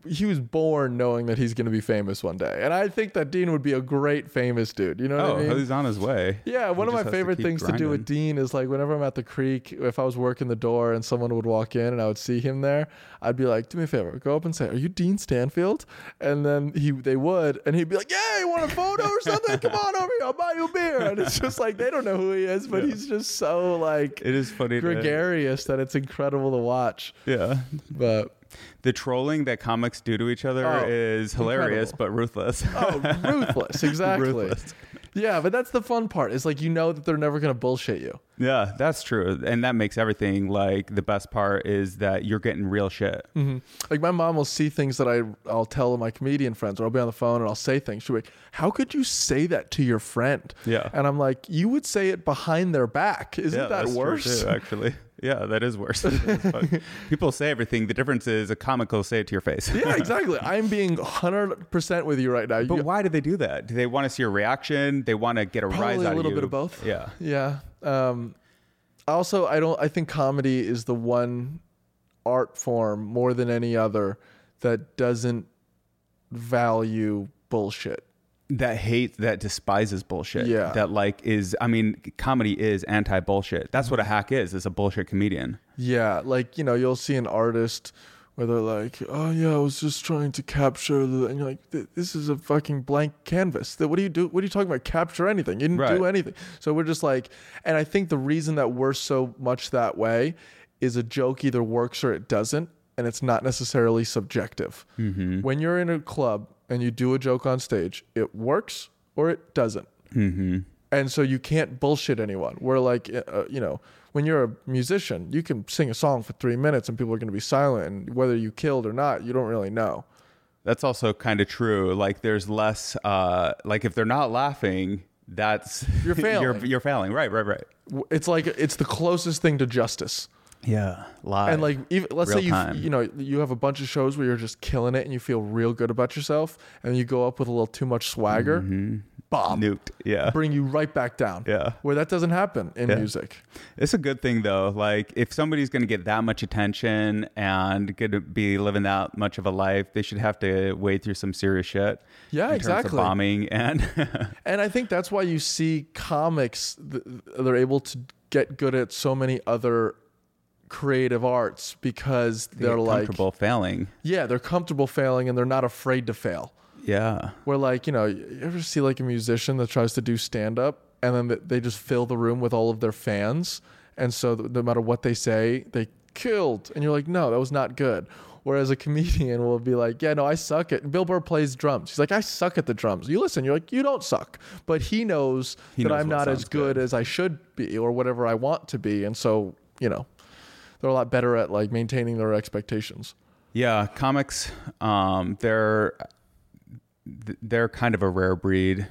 [SPEAKER 2] he was born knowing that he's going to be famous one day. And I think that Dean would be a great famous dude. You know what
[SPEAKER 1] Oh,
[SPEAKER 2] I mean?
[SPEAKER 1] he's on his way.
[SPEAKER 2] Yeah, one
[SPEAKER 1] He
[SPEAKER 2] of my
[SPEAKER 1] to
[SPEAKER 2] favorite
[SPEAKER 1] keep
[SPEAKER 2] things to do with. Dean is like whenever I'm at the creek, if I was working the door and someone would walk in and I would see him there, I'd be like, "Do me a favor, go up and say, "Are you Dean Stanfield?" And then he they would, and he'd be like, "Yeah, you want a photo or something? Come on over here, I'll buy you a beer." And it's just like they don't know who he is, but he's just so like
[SPEAKER 1] It is funny. to-
[SPEAKER 2] gregarious that it's incredible to watch.
[SPEAKER 1] yeah.
[SPEAKER 2] But
[SPEAKER 1] The trolling that comics do to each other
[SPEAKER 2] Oh,
[SPEAKER 1] is hilarious
[SPEAKER 2] incredible.
[SPEAKER 1] but ruthless.
[SPEAKER 2] oh, ruthless, <laughs> exactly.
[SPEAKER 1] Ruthless.
[SPEAKER 2] Yeah, but that's the fun part. Is like you know that they're never gonna bullshit you.
[SPEAKER 1] yeah, that's true. And that makes everything like the best part is that you're getting real shit.
[SPEAKER 2] Mm-hmm. Like my mom will see things that I I'll tell my comedian friends, or I'll be on the phone and I'll say things. She'll be like, "How could you say that to your friend?"
[SPEAKER 1] Yeah.
[SPEAKER 2] and I'm like, "You would say it behind their back. Isn't
[SPEAKER 1] yeah,
[SPEAKER 2] that worse?"
[SPEAKER 1] too, actually. <laughs> Yeah, that is worse. <laughs> People say everything. The difference is a comic will say it to your face.
[SPEAKER 2] yeah, <laughs> exactly. I'm being 100 percent with you right now.
[SPEAKER 1] But
[SPEAKER 2] You-
[SPEAKER 1] why do they do that? Do they want to see a reaction? They want to get a rise out
[SPEAKER 2] Probably
[SPEAKER 1] out
[SPEAKER 2] a little bit of both.
[SPEAKER 1] Yeah.
[SPEAKER 2] Yeah. Um, also, I don't. I think comedy is the one art form more than any other that doesn't value bullshit.
[SPEAKER 1] That hate that despises bullshit
[SPEAKER 2] Yeah.
[SPEAKER 1] that like is i mean comedy is anti-bullshit that's what a hack is is a bullshit comedian
[SPEAKER 2] Yeah, like you know, you'll see an artist where they're like, "Oh yeah, I was just trying to capture the," and you're like, "This is a fucking blank canvas. What do you do? What are you talking about? Capture anything? You didn't do anything." So we're just like, and I think the reason that we're so much that way is a joke either works or it doesn't. and it's not necessarily subjective.
[SPEAKER 1] Mm-hmm.
[SPEAKER 2] When you're in a club and you do a joke on stage, it works or it doesn't.
[SPEAKER 1] Mm-hmm.
[SPEAKER 2] And so you can't bullshit anyone. Where like uh, you know, when you're a musician, you can sing a song for 3 minutes and people are going to be silent and whether you killed or not, you don't really know.
[SPEAKER 1] That's also kind of true. Like there's less uh like if they're not laughing, that's
[SPEAKER 2] You're <laughs> failing.
[SPEAKER 1] you're, you're failing. Right, right, right.
[SPEAKER 2] It's like it's the closest thing to justice.
[SPEAKER 1] Yeah. Live.
[SPEAKER 2] And like, even, let's
[SPEAKER 1] Real
[SPEAKER 2] say you
[SPEAKER 1] time.
[SPEAKER 2] you know you have a bunch of shows where you're just killing it and you feel real good about yourself, and you go up with a little too much swagger, mm-hmm. bomb,
[SPEAKER 1] nuked. Yeah.
[SPEAKER 2] bring you right back down.
[SPEAKER 1] Yeah.
[SPEAKER 2] Where that doesn't happen in
[SPEAKER 1] Yeah.
[SPEAKER 2] music.
[SPEAKER 1] It's a good thing though. Like if somebody's going to get that much attention and going to be living that much of a life, they should have to wade through some serious shit.
[SPEAKER 2] Yeah,
[SPEAKER 1] in terms of
[SPEAKER 2] exactly.
[SPEAKER 1] bombing and <laughs>
[SPEAKER 2] And I think that's why you see comics th- they're able to get good at so many other creative arts because
[SPEAKER 1] they
[SPEAKER 2] they're like
[SPEAKER 1] comfortable failing.
[SPEAKER 2] yeah, they're comfortable failing and they're not afraid to fail.
[SPEAKER 1] Yeah.
[SPEAKER 2] where like you know you ever see like a musician that tries to do stand up and then they just fill the room with all of their fans and so no matter what they say they killed and you're like no that was not good whereas a comedian will be like yeah no i suck at bill burr plays drums he's like i suck at the drums you listen you're like you don't suck but he knows
[SPEAKER 1] He
[SPEAKER 2] that
[SPEAKER 1] knows
[SPEAKER 2] i'm not as good,
[SPEAKER 1] good.
[SPEAKER 2] as i should be or whatever i want to be and so you know they're a lot better at like maintaining their expectations
[SPEAKER 1] Yeah, comics um they're they're kind of a rare breed.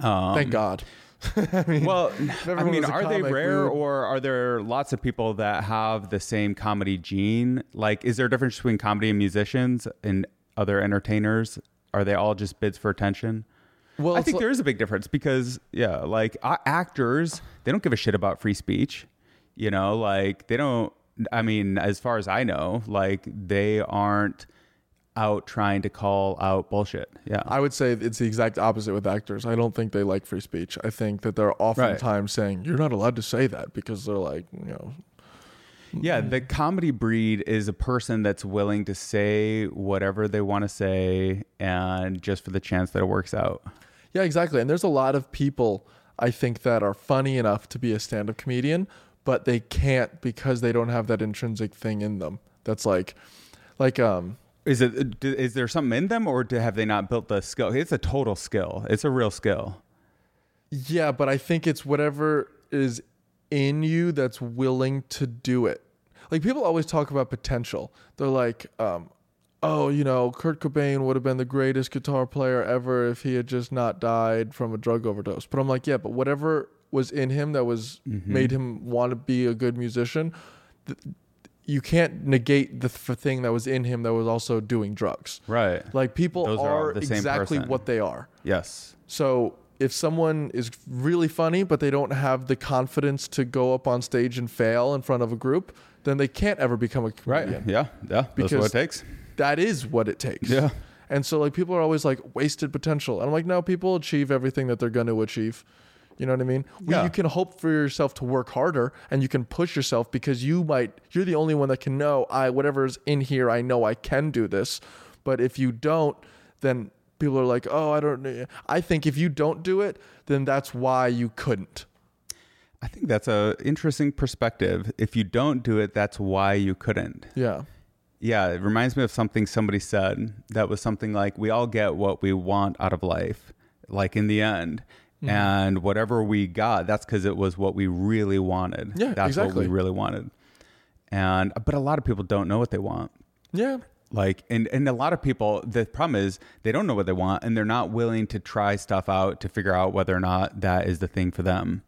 [SPEAKER 1] Um,
[SPEAKER 2] thank god <laughs> I mean,
[SPEAKER 1] Well, I mean, are they
[SPEAKER 2] comic,
[SPEAKER 1] rare or are there lots of people that have the same comedy gene? Like, is there a difference between comedy and musicians and other entertainers? Are they all just bids for attention?
[SPEAKER 2] well
[SPEAKER 1] I think
[SPEAKER 2] li-
[SPEAKER 1] there is a big difference because, yeah, like uh, actors, they don't give a shit about free speech. You know, like they don't, I mean, as far as I know, like they aren't out trying to call out bullshit. Yeah.
[SPEAKER 2] I would say it's the exact opposite with actors. I don't think they like free speech. I think that they're oftentimes saying you're not allowed to say that because they're like, you know,
[SPEAKER 1] Yeah, the comedy breed is a person that's willing to say whatever they want to say and just for the chance that it works out.
[SPEAKER 2] yeah, exactly. And there's a lot of people I think that are funny enough to be a stand-up comedian, but they can't because they don't have that intrinsic thing in them. That's like, like um,
[SPEAKER 1] Is it is there something in them or do, have they not built the skill? It's a total skill. It's a real skill.
[SPEAKER 2] Yeah, but I think it's whatever is in you that's willing to do it. Like people always talk about potential. They're like, um, oh, you know, Kurt Cobain would have been the greatest guitar player ever if he had just not died from a drug overdose. But I'm like, yeah, but whatever was in him that was mm-hmm. made him want to be a good musician, th- you can't negate the th- thing that was in him that was also doing drugs.
[SPEAKER 1] Right.
[SPEAKER 2] Like people
[SPEAKER 1] Those are
[SPEAKER 2] are
[SPEAKER 1] the
[SPEAKER 2] exactly
[SPEAKER 1] person.
[SPEAKER 2] what they are.
[SPEAKER 1] Yes.
[SPEAKER 2] So if someone is really funny, but they don't have the confidence to go up on stage and fail in front of a group, then they can't ever become a comedian. Right.
[SPEAKER 1] Yeah. Yeah. That's what it takes.
[SPEAKER 2] That is what it takes.
[SPEAKER 1] Yeah.
[SPEAKER 2] And so like people are always like wasted potential. And I'm like, no, people achieve everything that they're going to achieve. You know what I mean?
[SPEAKER 1] Yeah.
[SPEAKER 2] You can hope for yourself to work harder and you can push yourself because you might you're the only one that can know I whatever's in here I know I can do this. But if you don't, then people are like, "Oh, I don't know." I think if you don't do it, then that's why you couldn't."
[SPEAKER 1] I think that's a interesting perspective. If you don't do it, that's why you couldn't.
[SPEAKER 2] Yeah.
[SPEAKER 1] Yeah, it reminds me of something somebody said that was something like we all get what we want out of life, like in the end.
[SPEAKER 2] Mm-hmm.
[SPEAKER 1] And whatever we got, that's because it was what we really wanted.
[SPEAKER 2] Yeah,
[SPEAKER 1] that's what
[SPEAKER 2] exactly.
[SPEAKER 1] we really wanted. And but a lot of people don't know what they want.
[SPEAKER 2] Yeah.
[SPEAKER 1] Like and, and a lot of people the problem is they don't know what they want and they're not willing to try stuff out to figure out whether or not that is the thing for them.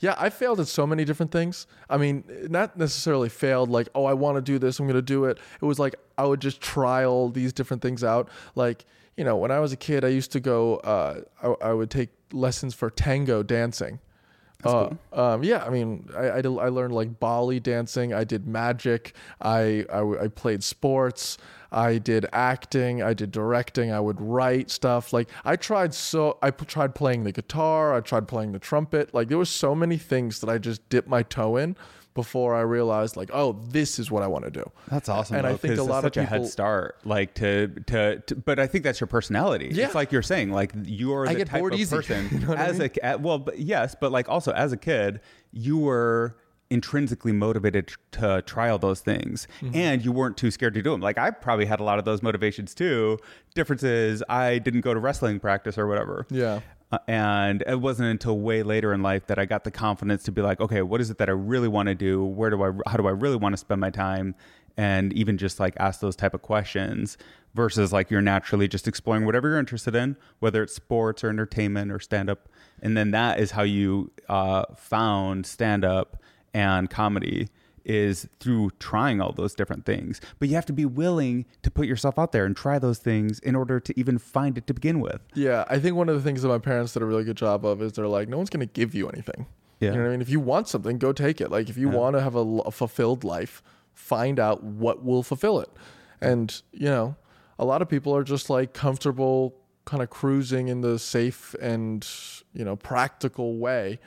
[SPEAKER 2] Yeah, I failed at so many different things. I mean, not necessarily failed like, oh, I want to do this, I'm going to do it. It was like I would just try all these different things out. Like, you know, when I was a kid, I used to go, uh, I, I would take lessons for tango dancing. Uh, um, yeah, I mean, I, I, I learned like Bali dancing. I did magic. I, I, I played sports. I did acting. I did directing. I would write stuff. Like I tried so I p- tried playing the guitar. I tried playing the trumpet. Like there was so many things that I just dipped my toe in before I realized like, oh, this is what I want to do.
[SPEAKER 1] That's awesome.
[SPEAKER 2] And I think a lot of
[SPEAKER 1] such a head start, like to, to to, but I think that's your personality.
[SPEAKER 2] Yeah.
[SPEAKER 1] It's like you're saying, like you're
[SPEAKER 2] I
[SPEAKER 1] the type of
[SPEAKER 2] easy. <laughs>
[SPEAKER 1] person
[SPEAKER 2] You know what I
[SPEAKER 1] as a well, but yes, but like also as a kid, you were intrinsically motivated to try all those things mm-hmm. and you weren't too scared to do them like i probably had a lot of those motivations too difference is i didn't go to wrestling practice or whatever
[SPEAKER 2] Yeah.
[SPEAKER 1] Uh, and it wasn't until way later in life that I got the confidence to be like, okay, what is it that I really want to do? Where do I, how do I really want to spend my time? And even just like ask those type of questions versus like you're naturally just exploring whatever you're interested in, whether it's sports or entertainment or stand up. And then that is how you uh, found stand up and comedy is through trying all those different things. But you have to be willing to put yourself out there and try those things in order to even find it to begin with.
[SPEAKER 2] Yeah, I think one of the things that my parents did a really good job of is they're like, no one's going to give you anything.
[SPEAKER 1] Yeah.
[SPEAKER 2] You know what I mean? If you want something, go take it. Like if you
[SPEAKER 1] Yeah.
[SPEAKER 2] want to have a fulfilled life, find out what will fulfill it. And, you know, a lot of people are just like comfortable kind of cruising in the safe and, you know, practical way,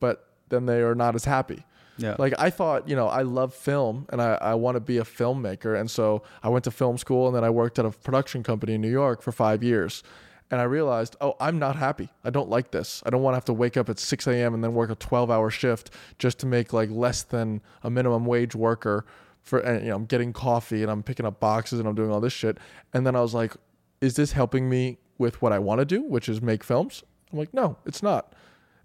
[SPEAKER 2] but then they are not as happy.
[SPEAKER 1] Yeah.
[SPEAKER 2] Like I thought, you know, I love film and I, I want to be a filmmaker. And so I went to film school and then I worked at a production company in New York for five years. And I realized, oh, I'm not happy. I don't like this. I don't want to have to wake up at 6 a.m. and then work a 12 hour shift just to make like less than a minimum wage worker for, and, you know, I'm getting coffee and I'm picking up boxes and I'm doing all this shit. And then I was like, is this helping me with what I want to do, which is make films? I'm like, no, it's not.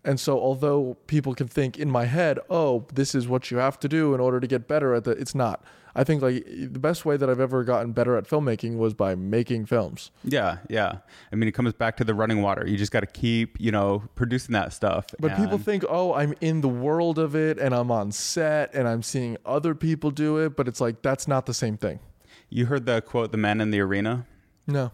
[SPEAKER 2] And so, although people can think in my head, oh, this is what you have to do in order to get better at it, it's not. I think like the best way that I've ever gotten better at filmmaking was by making films.
[SPEAKER 1] Yeah, yeah. I mean, it comes back to the running water. You just got to keep, you know, producing that stuff.
[SPEAKER 2] But people think, oh, I'm in the world of it and I'm on set and I'm seeing other people do it. But it's like, that's not the same thing.
[SPEAKER 1] you heard the quote, "The man in the arena."
[SPEAKER 2] No.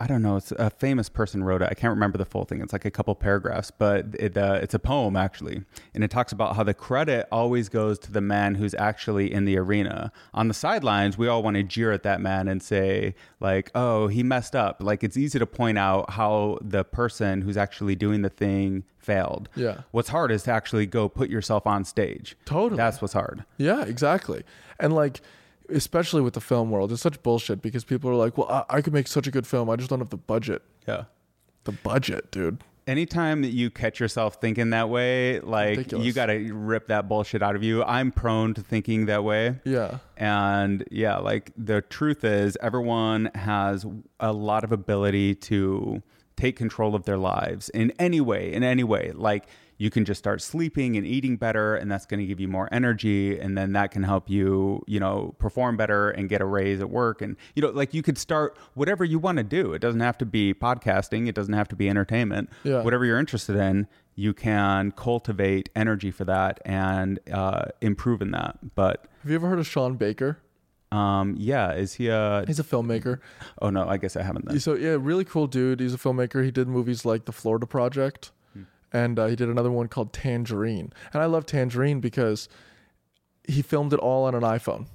[SPEAKER 1] I don't know. It's a famous person wrote it. I can't remember the full thing. It's like a couple paragraphs, but it, uh, it's a poem actually, and it talks about how the credit always goes to the man who's actually in the arena. On the sidelines, we all want to jeer at that man and say like, "Oh, he messed up." Like it's easy to point out how the person who's actually doing the thing failed.
[SPEAKER 2] Yeah.
[SPEAKER 1] What's hard is to actually go put yourself on stage.
[SPEAKER 2] Totally.
[SPEAKER 1] That's what's hard.
[SPEAKER 2] Yeah, exactly. And like, especially with the film world, it's such bullshit because people are like, well, I, I could make such a good film. I just don't have the budget.
[SPEAKER 1] Yeah.
[SPEAKER 2] The budget, dude.
[SPEAKER 1] anytime that you catch yourself thinking that way, like
[SPEAKER 2] Ridiculous.
[SPEAKER 1] you got to rip that bullshit out of you. I'm prone to thinking that way.
[SPEAKER 2] Yeah.
[SPEAKER 1] And yeah, like the truth is, everyone has a lot of ability to take control of their lives in any way, in any way. Like you can just start sleeping and eating better, and that's going to give you more energy. And then that can help you, you know, perform better and get a raise at work. And, you know, like you could start whatever you want to do. It doesn't have to be podcasting, it doesn't have to be entertainment.
[SPEAKER 2] Yeah.
[SPEAKER 1] Whatever you're interested in, you can cultivate energy for that and uh, improve in that. But
[SPEAKER 2] Have you ever heard of Sean Baker?
[SPEAKER 1] um, yeah, is he a?
[SPEAKER 2] He's a filmmaker.
[SPEAKER 1] Oh no, I guess I haven't then.
[SPEAKER 2] So yeah, really cool dude. He's a filmmaker. He did movies like The Florida Project, and uh, he did another one called Tangerine. And I love Tangerine because he filmed it all on an iPhone.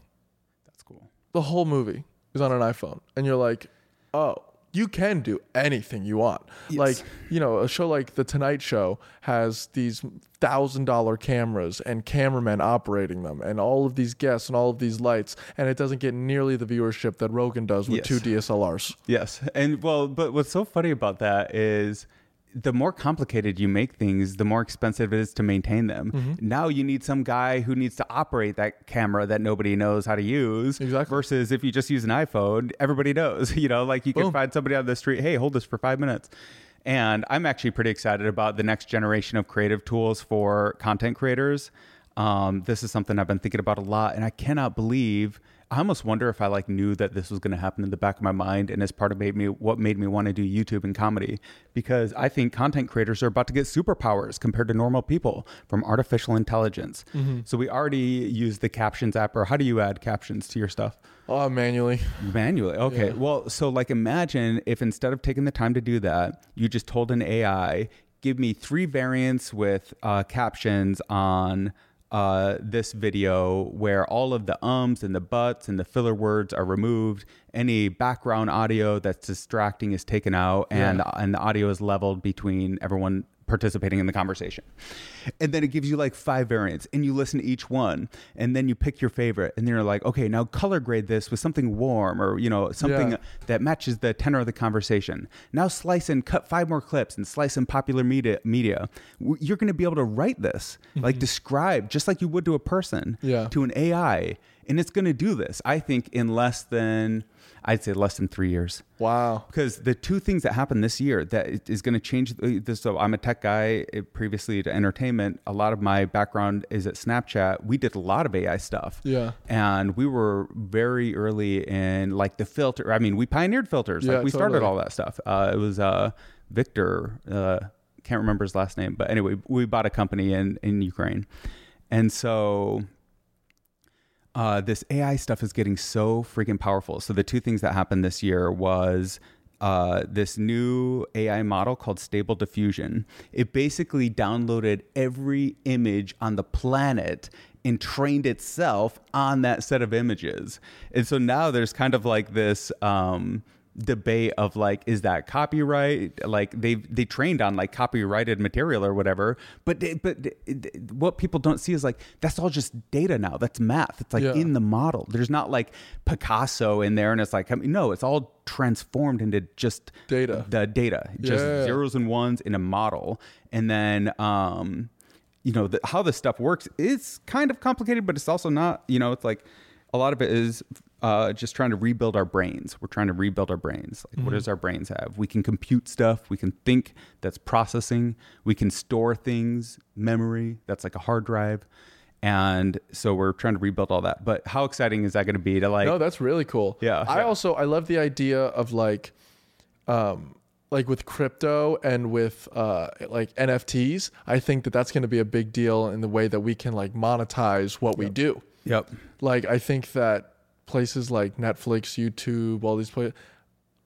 [SPEAKER 1] That's cool.
[SPEAKER 2] The whole movie is on an iPhone, and you're like, oh, you can do anything you want.
[SPEAKER 1] Yes.
[SPEAKER 2] Like you know, a show like The Tonight Show has these thousand dollar cameras and cameramen operating them, and all of these guests and all of these lights, and it doesn't get nearly the viewership that Rogan does with
[SPEAKER 1] Yes.
[SPEAKER 2] two DSLRs.
[SPEAKER 1] Yes, and well, but what's so funny about that is the more complicated you make things, the more expensive it is to maintain them.
[SPEAKER 2] Mm-hmm.
[SPEAKER 1] Now you need some guy who needs to operate that camera that nobody knows how to use.
[SPEAKER 2] Exactly.
[SPEAKER 1] Versus if you just use an iPhone, everybody knows. <laughs> You know, like you can find somebody on the street, hey, hold this for five minutes. And I'm actually pretty excited about the next generation of creative tools for content creators. Um, this is something I've been thinking about a lot, and I cannot believe. I almost wonder if I like knew that this was going to happen in the back of my mind, and as part of made me what made me want to do YouTube and comedy, because I think content creators are about to get superpowers compared to normal people from artificial intelligence. So we already use the captions app, or how do you add captions to your stuff?
[SPEAKER 2] Oh, manually.
[SPEAKER 1] Manually. Okay.
[SPEAKER 2] Yeah.
[SPEAKER 1] Well, so like imagine if instead of taking the time to do that, you just told an AI, give me three variants with uh, captions on uh, this video where all of the ums and the buts and the filler words are removed. Any background audio that's distracting is taken out, and
[SPEAKER 2] Yeah.
[SPEAKER 1] and the audio is leveled between everyone participating in the conversation. And then it gives you like five variants and you listen to each one and then you pick your favorite and then you're like, okay, now color grade this with something warm or, you know, something
[SPEAKER 2] Yeah.
[SPEAKER 1] that matches the tenor of the conversation. Now slice and cut five more clips and slice in popular media. media. You're going to be able to write this, like describe just like you would to a person,
[SPEAKER 2] Mm-hmm. Yeah.
[SPEAKER 1] to an AI. And it's going to do this, I think, in less than, I'd say less than three years.
[SPEAKER 2] Wow.
[SPEAKER 1] because the two things that happened this year that is going to change this so i'm a tech guy eh, previously to entertainment. A lot of my background is at snapchat. We did a lot of ai stuff.
[SPEAKER 2] Yeah.
[SPEAKER 1] and we were very early in like the filter i mean we pioneered filters.
[SPEAKER 2] Yeah,
[SPEAKER 1] like we started all that stuff. Uh, it was uh, victor uh, can't remember his last name but anyway we bought a company in in ukraine. And so uh, this AI stuff is getting so freaking powerful. So the two things that happened this year was uh, this new AI model called Stable Diffusion. It basically downloaded every image on the planet and trained itself on that set of images. And so now there's kind of like this. Um, debate of like is that copyright like they've they trained on like copyrighted material or whatever but they- but it- what people don't see is like that's all just data now that's math it's like
[SPEAKER 2] Yeah.
[SPEAKER 1] in the model there's not like picasso in there and it's like I mean, no it's all transformed into just
[SPEAKER 2] Data.
[SPEAKER 1] the data just
[SPEAKER 2] Yeah.
[SPEAKER 1] zeros and ones in a model and then um you know the, how this stuff works is kind of complicated but it's also not you know it's like a lot of it is uh, just trying to rebuild our brains. We're trying to rebuild our brains. Like what does our brains have? We can compute stuff. We can think that's processing. We can store things memory that's like a hard drive. And so we're trying to rebuild all that. But how exciting is that going to be to like
[SPEAKER 2] no, that's really cool.
[SPEAKER 1] Yeah,
[SPEAKER 2] I
[SPEAKER 1] yeah.
[SPEAKER 2] also I love the idea of like, um, like with crypto and with uh like NFTs. I think that that's going to be a big deal in the way that we can like monetize what we do.
[SPEAKER 1] yep.
[SPEAKER 2] Like I think that places like Netflix, YouTube, all these places.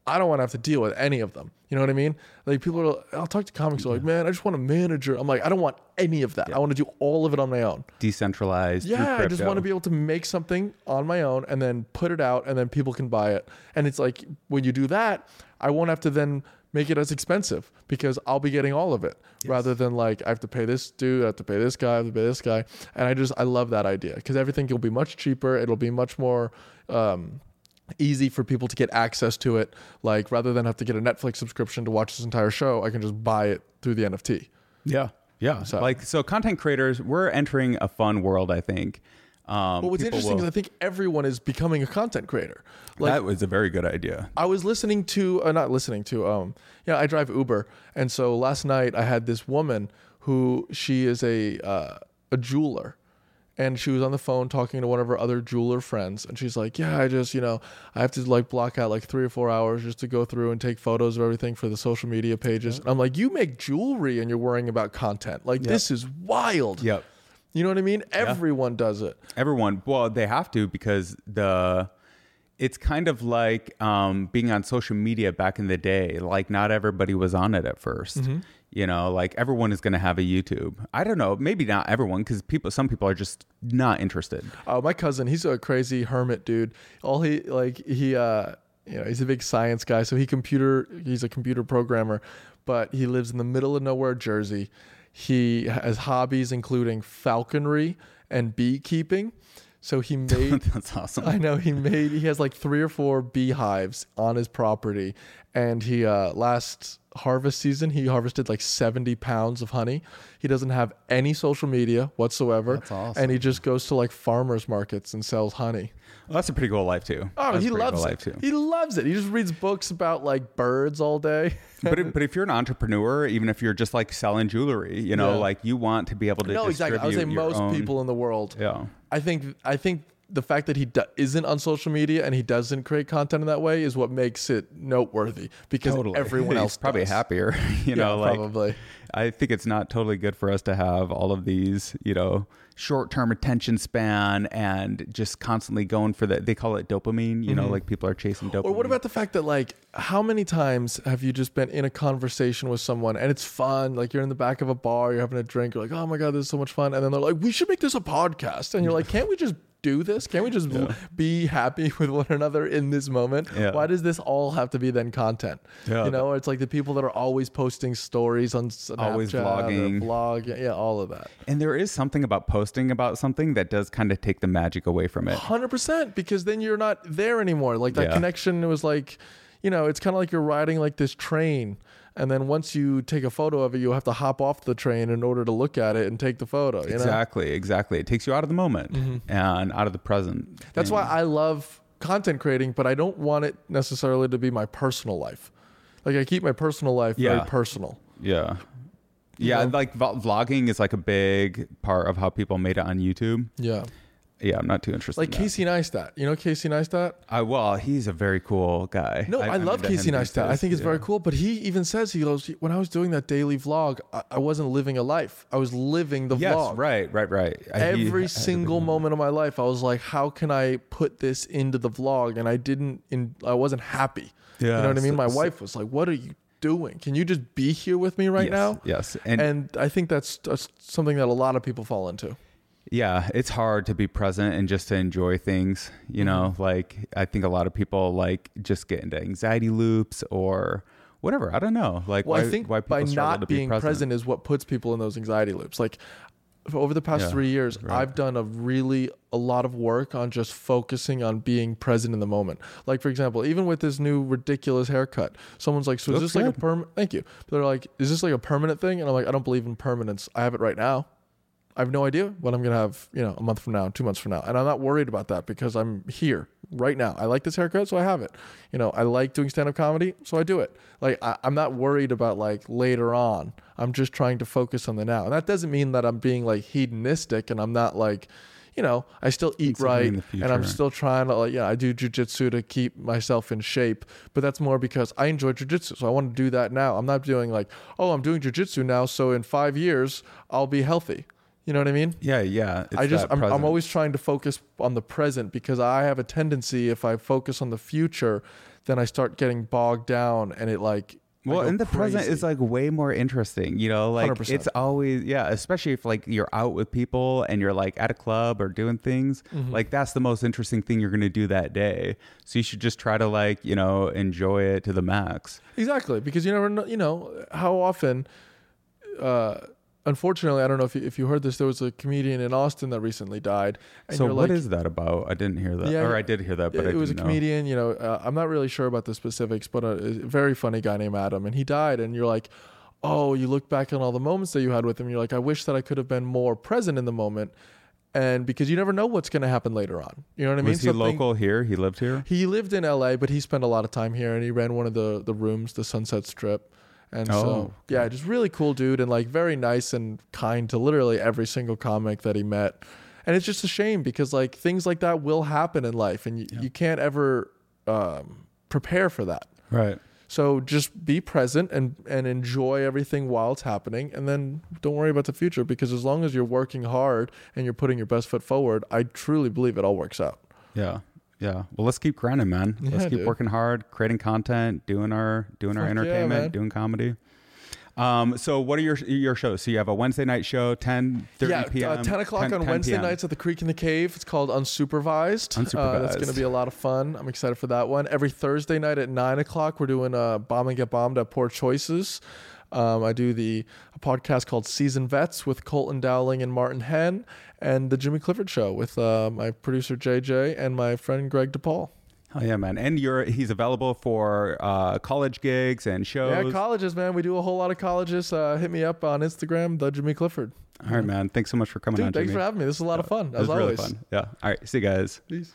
[SPEAKER 2] I don't want to have to deal with any of them. You know what I mean? Like people are, I'll talk to comics are like, man, I just want a manager. I'm like, I don't want any of that. I want to do all of it on my own.
[SPEAKER 1] decentralized
[SPEAKER 2] Yeah, I just want to be able to make something on my own and then put it out and then people can buy it. And it's like when you do that, I won't have to then make it as expensive because I'll be getting all of it rather than like I have to pay this dude, I have to pay this guy, I have to pay this guy. And I just I love that idea because everything will be much cheaper. It'll be much more um easy for people to get access to it like rather than have to get a Netflix subscription to watch this entire show, I can just buy it through the NFT.
[SPEAKER 1] Yeah. Yeah.
[SPEAKER 2] So-
[SPEAKER 1] like so content creators, we're entering a fun world, I think. Um
[SPEAKER 2] But what's interesting
[SPEAKER 1] will-
[SPEAKER 2] is I think everyone is becoming a content creator. Like
[SPEAKER 1] that was a very good idea.
[SPEAKER 2] I was listening to, uh, not listening to, um, yeah, I drive Uber, and so last night I had this woman who she is a uh, a jeweler, and she was on the phone talking to one of her other jeweler friends, and she's like, "Yeah, I just, you know, I have to like block out like three or four hours just to go through and take photos of everything for the social media pages." And I'm like, "You make jewelry and you're worrying about content? Like this is wild."
[SPEAKER 1] Yep.
[SPEAKER 2] You know what I mean? Everyone does it.
[SPEAKER 1] Everyone, well, they have to because the it's kind of like um, being on social media back in the day. Like not everybody was on it at 1st
[SPEAKER 2] Mm-hmm.
[SPEAKER 1] You know, like everyone is going to have a YouTube. I don't know, maybe not everyone because people, some people are just not interested.
[SPEAKER 2] Oh, my cousin, he's a crazy hermit dude. All he like he uh you know, he's a big science guy, so he computer he's a computer programmer, but he lives in the middle of nowhere, Jersey. He has hobbies including falconry and beekeeping. So he <laughs> made
[SPEAKER 1] That's awesome.
[SPEAKER 2] I know he made he has like three or four beehives on his property and he uh last harvest season he harvested like 70 pounds of honey. He doesn't have any social media whatsoever.
[SPEAKER 1] That's awesome.
[SPEAKER 2] And he just goes to like farmers markets and sells honey.
[SPEAKER 1] Well, that's a pretty cool life too.
[SPEAKER 2] Oh,
[SPEAKER 1] That's
[SPEAKER 2] he loves
[SPEAKER 1] cool
[SPEAKER 2] it.
[SPEAKER 1] life too.
[SPEAKER 2] He loves it. He just reads books about like birds all day. <laughs>
[SPEAKER 1] but if, but if you're an entrepreneur, even if you're just like selling jewelry, you know,
[SPEAKER 2] Yeah.
[SPEAKER 1] like you want to be able to
[SPEAKER 2] no, exactly. I would say most
[SPEAKER 1] own-
[SPEAKER 2] people in the world.
[SPEAKER 1] Yeah.
[SPEAKER 2] I think I think the fact that he do- isn't on social media and he doesn't create content in that way is what makes it noteworthy because
[SPEAKER 1] Totally. <laughs>
[SPEAKER 2] everyone else
[SPEAKER 1] probably
[SPEAKER 2] does.
[SPEAKER 1] happier. <laughs> You
[SPEAKER 2] Yeah,
[SPEAKER 1] know, like
[SPEAKER 2] probably.
[SPEAKER 1] I think it's not totally good for us to have all of these, you know, short-term attention span and just constantly going for the. They call it dopamine. You know, mm-hmm. like people are chasing dopamine.
[SPEAKER 2] Or what about the fact that like how many times have you just been in a conversation with someone and it's fun, like you're in the back of a bar, you're having a drink, you're like, "Oh my god, this is so much fun." And then they're like, "We should make this a podcast." And you're like, "Can't we just do this? Can't we just
[SPEAKER 1] Yeah.
[SPEAKER 2] be happy <laughs> with one another in this moment?
[SPEAKER 1] Yeah.
[SPEAKER 2] Why does this all have to be then content?
[SPEAKER 1] Yeah.
[SPEAKER 2] You know, it's like the people that are always posting stories on Snapchat,
[SPEAKER 1] Always vlogging.
[SPEAKER 2] vlog, yeah, all of that.
[SPEAKER 1] And there is something about posting about something that does kind of take the magic away from it.
[SPEAKER 2] Hundred percent, because then you're not there anymore. Like that connection was like, you know, it's kind of like you're riding like this train, and then once you take a photo of it, you have to hop off the train in order to look at it and take the photo. You know,
[SPEAKER 1] Exactly, exactly. It takes you out of the moment and out of the present.
[SPEAKER 2] Mm-hmm. that's why I love content creating, but I don't want it necessarily to be my personal life. Like I keep my personal life
[SPEAKER 1] Yeah.
[SPEAKER 2] very personal.
[SPEAKER 1] Yeah. Yeah,
[SPEAKER 2] know?
[SPEAKER 1] like vlogging is like a big part of how people made it on YouTube.
[SPEAKER 2] Yeah,
[SPEAKER 1] Yeah, I'm not too interested.
[SPEAKER 2] like
[SPEAKER 1] in that.
[SPEAKER 2] Casey Neistat. You know Casey Neistat?
[SPEAKER 1] I well, he's a very cool guy.
[SPEAKER 2] No, I,
[SPEAKER 1] I'm
[SPEAKER 2] love
[SPEAKER 1] into him
[SPEAKER 2] Casey Neistat. I think it's very cool. But he even says he goes when I was doing that daily vlog, I, I wasn't living a life. I was living the
[SPEAKER 1] Yes,
[SPEAKER 2] vlog.
[SPEAKER 1] right, right, right. I- he-
[SPEAKER 2] Every single moment of my life, I was like, "How can I put this into the vlog?" And I didn't. In I wasn't happy.
[SPEAKER 1] Yeah, you
[SPEAKER 2] know what I mean. My
[SPEAKER 1] so-
[SPEAKER 2] wife was like, "What are you doing? Can you just be here with me right
[SPEAKER 1] yes,
[SPEAKER 2] now?"
[SPEAKER 1] Yes, and,
[SPEAKER 2] And I think that's, that's something that a lot of people fall into.
[SPEAKER 1] Yeah, it's hard to be present and just to enjoy things. You know,
[SPEAKER 2] Mm-hmm.
[SPEAKER 1] like I think a lot of people like just get into anxiety loops or whatever. I don't know. Like
[SPEAKER 2] Well,
[SPEAKER 1] why,
[SPEAKER 2] I think
[SPEAKER 1] why
[SPEAKER 2] by
[SPEAKER 1] people struggle to
[SPEAKER 2] not
[SPEAKER 1] be
[SPEAKER 2] being present. is what puts people in those anxiety loops. Like over the past
[SPEAKER 1] Yeah,
[SPEAKER 2] three years,
[SPEAKER 1] right.
[SPEAKER 2] I've done a really a lot of work on just focusing on being present in the moment. Like for example, even with this new ridiculous haircut, someone's like, "So is
[SPEAKER 1] Looks
[SPEAKER 2] this like a
[SPEAKER 1] good.
[SPEAKER 2] perm?" Thank you. They're like, "Is this like a permanent thing?" And I'm like, "I don't believe in permanence. I have it right now." I have no idea what I'm gonna have, you know, a month from now, two months from now, and I'm not worried about that because I'm here right now. I like this haircut, so I have it. You know, I like doing stand-up comedy, so I do it. Like I, I'm not worried about like later on. I'm just trying to focus on the now, and that doesn't mean that I'm being like hedonistic and I'm not like, you know, I still eat
[SPEAKER 1] Considering
[SPEAKER 2] right and I'm still trying to like, yeah, I do jujitsu to keep myself in shape, but that's more because I enjoy jujitsu, so I want to do that now. I'm not doing like, oh, I'm doing jujitsu now, so in five years I'll be healthy. You know what I mean?
[SPEAKER 1] Yeah, yeah.
[SPEAKER 2] I just I'm, I'm always trying to focus on the present because I have a tendency if I focus on the future, then I start getting bogged down and it like
[SPEAKER 1] Well, and the present is like way more interesting, you know, like
[SPEAKER 2] 100%.
[SPEAKER 1] it's always, yeah, especially if like you're out with people and you're like at a club or doing things,
[SPEAKER 2] Mm-hmm.
[SPEAKER 1] like that's the most interesting thing you're going to do that day. So you should just try to like, you know, enjoy it to the max.
[SPEAKER 2] exactly because you never know. You know how often. Uh, unfortunately, I don't know if you, if you heard this. There was a comedian in Austin that recently died. And
[SPEAKER 1] so what
[SPEAKER 2] like,
[SPEAKER 1] is that about? I didn't hear that.
[SPEAKER 2] Yeah,
[SPEAKER 1] or I did hear that, but
[SPEAKER 2] it was a
[SPEAKER 1] know.
[SPEAKER 2] comedian. You know, uh, I'm not really sure about the specifics, but a, a very funny guy named Adam, and he died. And you're like, oh, you look back on all the moments that you had with him. You're like, I wish that I could have been more present in the moment, and because you never know what's going to happen later on. You know what I mean?
[SPEAKER 1] Was he
[SPEAKER 2] Something-
[SPEAKER 1] local here? He lived here?
[SPEAKER 2] He lived in L.A., but he spent a lot of time here, and he ran one of the the rooms, the Sunset Strip. And
[SPEAKER 1] Oh,
[SPEAKER 2] so, yeah, just really cool dude, and like very nice and kind to literally every single comic that he met. And it's just a shame because like things like that will happen in life, and you, you can't ever um, prepare for that.
[SPEAKER 1] Right.
[SPEAKER 2] So just be present and and enjoy everything while it's happening, and then don't worry about the future because as long as you're working hard and you're putting your best foot forward, I truly believe it all works out.
[SPEAKER 1] Yeah. Yeah. Well, let's keep grinding, man. Let's keep
[SPEAKER 2] dude.
[SPEAKER 1] working hard, creating content, doing our doing our
[SPEAKER 2] Fuck yeah,
[SPEAKER 1] entertainment,
[SPEAKER 2] man.
[SPEAKER 1] doing comedy. Um, so what are your your shows? So you have a Wednesday night show, 10, 30
[SPEAKER 2] yeah,
[SPEAKER 1] p.m.
[SPEAKER 2] Uh, 10 o'clock
[SPEAKER 1] 10
[SPEAKER 2] on
[SPEAKER 1] 10
[SPEAKER 2] Wednesday
[SPEAKER 1] p.m.
[SPEAKER 2] nights at the Creek and the Cave. It's called Unsupervised. Uh, that's going to be a lot of fun. I'm excited for that one. Every Thursday night at 9 o'clock, we're doing uh, Bomb and Get Bombed at Poor Choices. Um, I do the a podcast called Season Vets with Colton Dowling and Martin Henn, and the Jimmy Clifford Show with uh, my producer JJ and my friend Greg DePaul.
[SPEAKER 1] Oh yeah, man. And you're he's available for uh, college gigs and shows.
[SPEAKER 2] Yeah, colleges, man. We do a whole lot of colleges. Uh, hit me up on Instagram, the Jimmy Clifford.
[SPEAKER 1] All right, man. Thanks so much for coming on,
[SPEAKER 2] thanks
[SPEAKER 1] Jimmy.
[SPEAKER 2] for having me. This is a lot of fun,
[SPEAKER 1] It
[SPEAKER 2] as
[SPEAKER 1] was really
[SPEAKER 2] always.
[SPEAKER 1] fun. Yeah. All right. See you guys.
[SPEAKER 2] Peace.